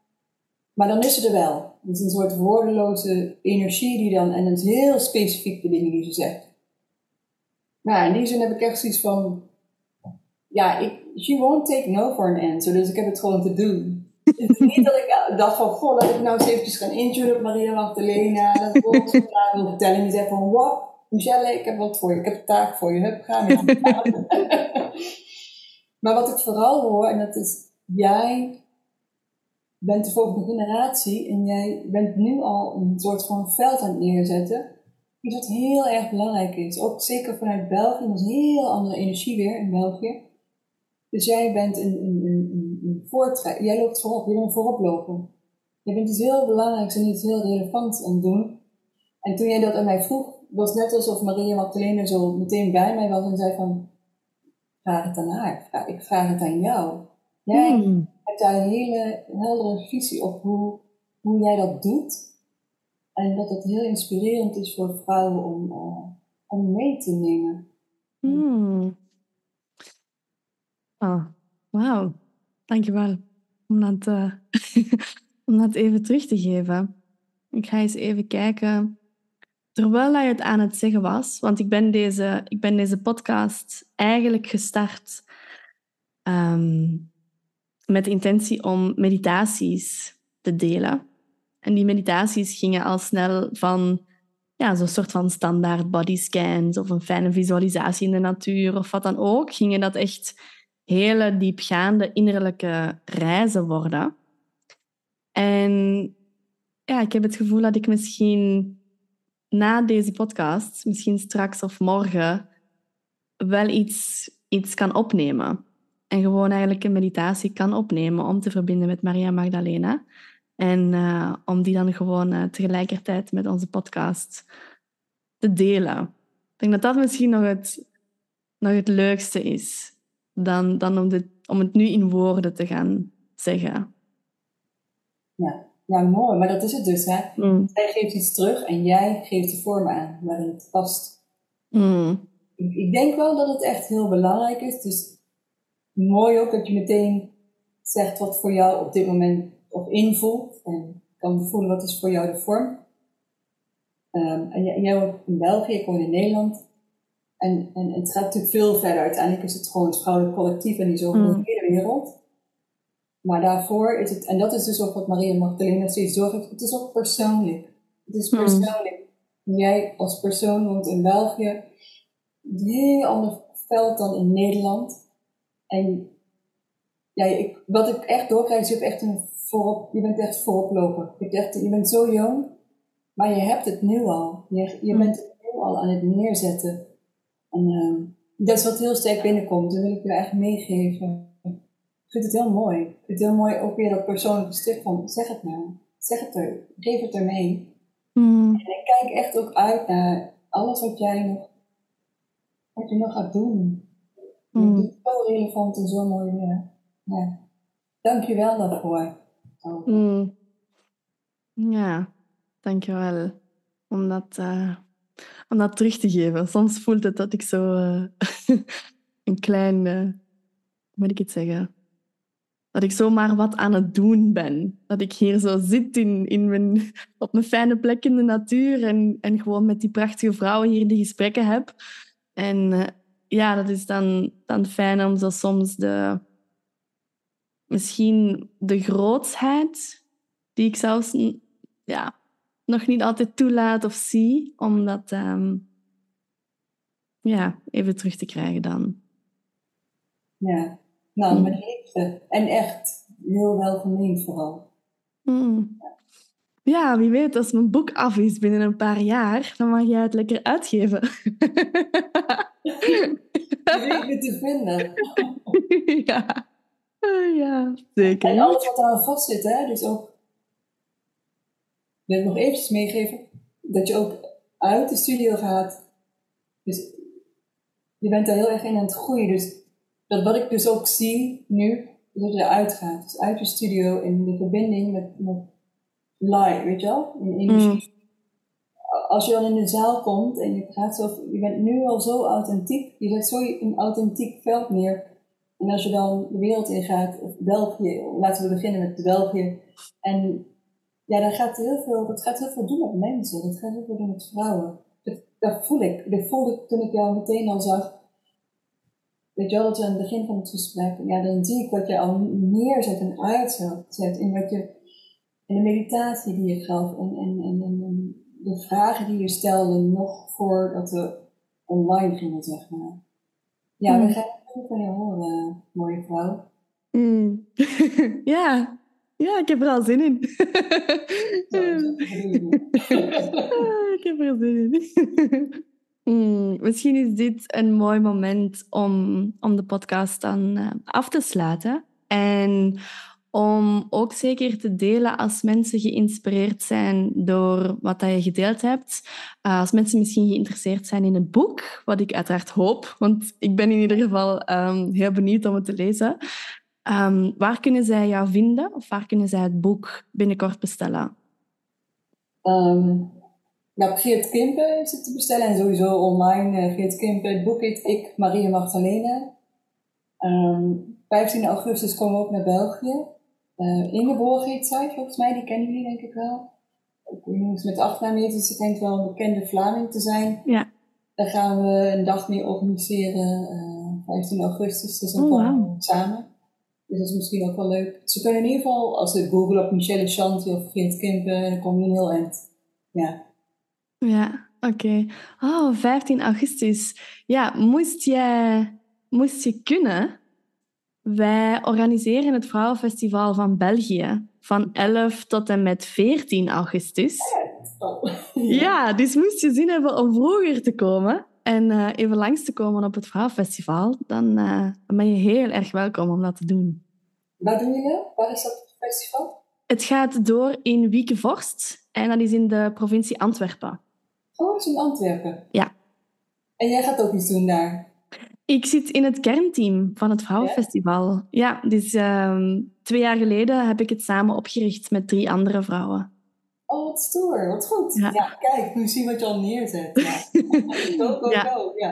maar dan is ze er wel. Het is een soort woordeloze energie die dan, en het is heel specifiek de dingen die ze zegt. Nou, in die zin heb ik echt zoiets van, ja, ik, she won't take no for an answer, dus ik heb het gewoon te doen. Niet dat ik dacht van, goh, laat ik nou eens eventjes gaan intunen op Maria Magdalena, dat wat wil vertellen. En die zegt van, wat, Michelle, ik heb wat voor je, ik heb een taak voor je, hup, ga mee. maar wat ik vooral hoor, en dat is, jij bent de volgende generatie en jij bent nu al een soort van veld aan het neerzetten. Iets wat heel erg belangrijk is. Ook zeker vanuit België, dat is heel andere energie weer in België. Dus jij bent een, een, een, een voortrek, jij loopt voorop, je bent voorop lopen. Je bent iets heel belangrijks en iets heel relevants aan het doen. En toen jij dat aan mij vroeg, was net alsof Maria Magdalena zo meteen bij mij was en zei van, vraag het aan haar, ik vraag het aan jou. Jij hmm. hebt daar een hele heldere visie op hoe, hoe jij dat doet. En dat het heel inspirerend is voor vrouwen om, uh, om mee te nemen. Oh, wauw. Dankjewel om dat, uh, om dat even terug te geven. Ik ga eens even kijken. Terwijl je het aan het zeggen was, want ik ben deze, ik ben deze podcast eigenlijk gestart um, met de intentie om meditaties te delen. En die meditaties gingen al snel van ja, zo'n soort van standaard bodyscans of een fijne visualisatie in de natuur of wat dan ook, gingen dat echt hele diepgaande innerlijke reizen worden. En ja, ik heb het gevoel dat ik misschien na deze podcast, misschien straks of morgen, wel iets, iets kan opnemen. En gewoon eigenlijk een meditatie kan opnemen om te verbinden met Maria Magdalena. En uh, om die dan gewoon uh, tegelijkertijd met onze podcast te delen. Ik denk dat dat misschien nog het, nog het leukste is. Dan, dan om, dit, om het nu in woorden te gaan zeggen. Ja, ja mooi. Maar dat is het dus. Hè? Mm. Zij geeft iets terug en jij geeft de vorm aan waarin het past. Mm. Ik, ik denk wel dat het echt heel belangrijk is. Dus mooi ook dat je meteen zegt wat voor jou op dit moment of invoelt. En kan voelen wat is voor jou de vorm. Um, en jij, woont in België, ik woon in Nederland. En, en, het gaat natuurlijk veel verder. Uiteindelijk is het gewoon het vrouwelijk collectief en die zo over mm. de hele wereld. Maar daarvoor is het, en dat is dus ook wat Maria Magdalena steeds zorgt, het is ook persoonlijk. Het is mm. persoonlijk. Jij als persoon woont in België, een heel ander veld dan in Nederland. En ja, ik, wat ik echt doorkrijg, is je, hebt echt een voorop, je bent echt vooroploper. Je, echt, je bent zo jong, maar je hebt het nu al. Je, je mm. bent het nu al aan het neerzetten. En uh, dat is wat heel sterk binnenkomt. Dat wil ik je echt meegeven. Ik vind het heel mooi. Ik vind het heel mooi ook weer dat persoonlijke stuk van zeg het nou. Zeg het er. Geef het er mee. Mm. En ik kijk echt ook uit naar alles wat jij nog, wat je nog gaat doen. Mm. Het is zo relevant en zo mooi weer. Ja. Dank je wel daarvoor. Mm. Ja, dank je wel. Om dat, uh, om dat terug te geven. Soms voelt het dat ik zo uh, een klein, uh, hoe moet ik het zeggen? Dat ik zomaar wat aan het doen ben. Dat ik hier zo zit in, in mijn, op mijn fijne plek in de natuur en, en gewoon met die prachtige vrouwen hier die gesprekken heb. En ja, dat is dan, dan fijn om zo soms de, misschien de grootsheid, die ik zelfs ja, nog niet altijd toelaat of zie, omdat, um, ja, even terug te krijgen dan. Ja, nou, met liefde. En echt heel welgemeend vooral. Mm. Ja, wie weet, als mijn boek af is binnen een paar jaar, dan mag jij het lekker uitgeven. Je weet te vinden. ja. Ja, zeker. En alles wat aan vast zit, hè? Dus ook, wil ik nog eventjes meegeven, dat je ook uit de studio gaat. Dus je bent daar heel erg in aan het groeien. Dus dat wat ik dus ook zie nu, dat je eruit gaat. Dus uit je studio in de verbinding met, met live, weet je wel? In energie. Mm. Als je dan in de zaal komt en je praat zo, je bent nu al zo authentiek, je zet zo een authentiek veld neer. En als je dan de wereld ingaat, of België, laten we beginnen met België. En ja, dan gaat heel veel, dat gaat heel veel doen met mensen, dat gaat heel veel doen met vrouwen. Dat, dat voel ik. Dat voelde ik toen ik jou meteen al zag. Weet je wel, dat we aan het begin van het gesprek, ja, dan zie ik wat je al neerzet en uitzet in wat je en de meditatie die je gaf en, en, en, en, de vragen die je stelde nog voordat we online gingen, zeg maar. Ja, we gaan het goed van je horen, mooie vrouw. Mm. ja. ja, ik heb er al zin in. ik heb er zin in. Mm, misschien is dit een mooi moment om, om de podcast dan uh, af te sluiten. En om ook zeker te delen als mensen geïnspireerd zijn door wat dat je gedeeld hebt. Uh, als mensen misschien geïnteresseerd zijn in het boek, wat ik uiteraard hoop, want ik ben in ieder geval um, heel benieuwd om het te lezen. Um, waar kunnen zij jou vinden of waar kunnen zij het boek binnenkort bestellen? Um, ja, Geert Kimpen is het te bestellen en sowieso online. Uh, Geert Kimpen, het boek heet Ik, Maria Magdalena. 15 augustus komen we ook naar België. Uh, Ingeborg heet zij, volgens mij, die kennen jullie denk ik wel. Ik weet niet met de achternaam heet, dus ze denkt wel een bekende Vlaming te zijn. Ja. Daar gaan we een dag mee organiseren, uh, 15 augustus, dus dan oh, wow. samen. Dus dat is misschien ook wel leuk. Ze kunnen in ieder geval, als ze googlen op Michelle Chanty of Geert Kimpen, dan kom je heel eind. Ja. Ja, oké. Oh, 15 augustus. Ja, moest je, moest je kunnen, wij organiseren het Vrouwenfestival van België van 11 tot en met 14 augustus. Ja, dus moest je zin hebben om vroeger te komen en uh, even langs te komen op het Vrouwenfestival, dan, uh, dan ben je heel erg welkom om dat te doen. Waar doen jullie? Waar is dat festival? Het gaat door in Wiekevorst en dat is in de provincie Antwerpen. Oh, het is in Antwerpen? Ja. En jij gaat ook iets doen daar? Ik zit in het kernteam van het Vrouwenfestival. Ja, dus uh, twee jaar geleden heb ik het samen opgericht met drie andere vrouwen. Oh, wat stoer. Wat goed. Ja, ja kijk, nu zien wat je al neerzet. Ja. go, go, ja. go. Ja.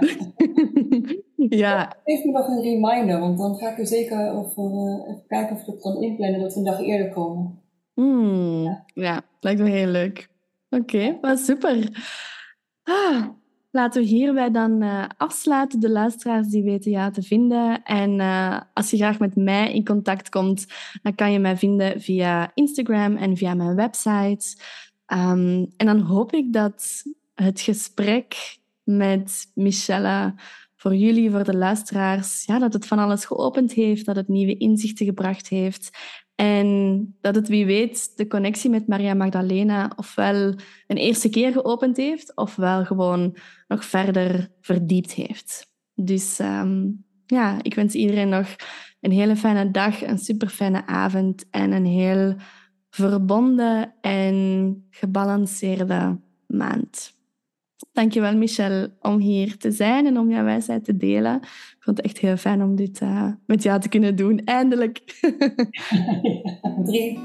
ja. Geef me nog een reminder, want dan ga ik er zeker over, uh, even kijken of ik het kan inplannen dat we een dag eerder komen. Hmm. Ja. ja, lijkt me heel leuk. Oké, okay, super. Ah, Laten we hierbij dan uh, afsluiten. De luisteraars die weten jou te vinden. En uh, als je graag met mij in contact komt, dan kan je mij vinden via Instagram en via mijn website. Um, en dan hoop ik dat het gesprek met Michelle voor jullie, voor de luisteraars, ja, dat het van alles geopend heeft, dat het nieuwe inzichten gebracht heeft en dat het wie weet de connectie met Maria Magdalena ofwel een eerste keer geopend heeft, ofwel gewoon nog verder verdiept heeft. Dus um, ja, ik wens iedereen nog een hele fijne dag, een super fijne avond en een heel verbonden en gebalanceerde maand. Dankjewel, Michel, om hier te zijn en om jouw wijsheid te delen. Ik vond het echt heel fijn om dit uh, met jou te kunnen doen. Eindelijk. drie,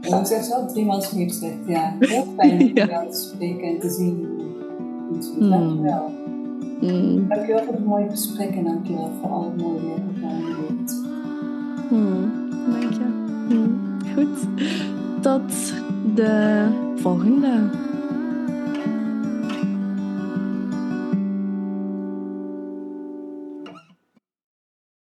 ik zeg zo, drie schiepsrecht. Ja, heel fijn om ja. jou te spreken en te zien. Mm. Dankjewel. Mm. Dankjewel voor het mooie gesprek en dankjewel voor al het mooie werk dat je doet. Mm. Dank je. Mm. Goed. Tot de volgende.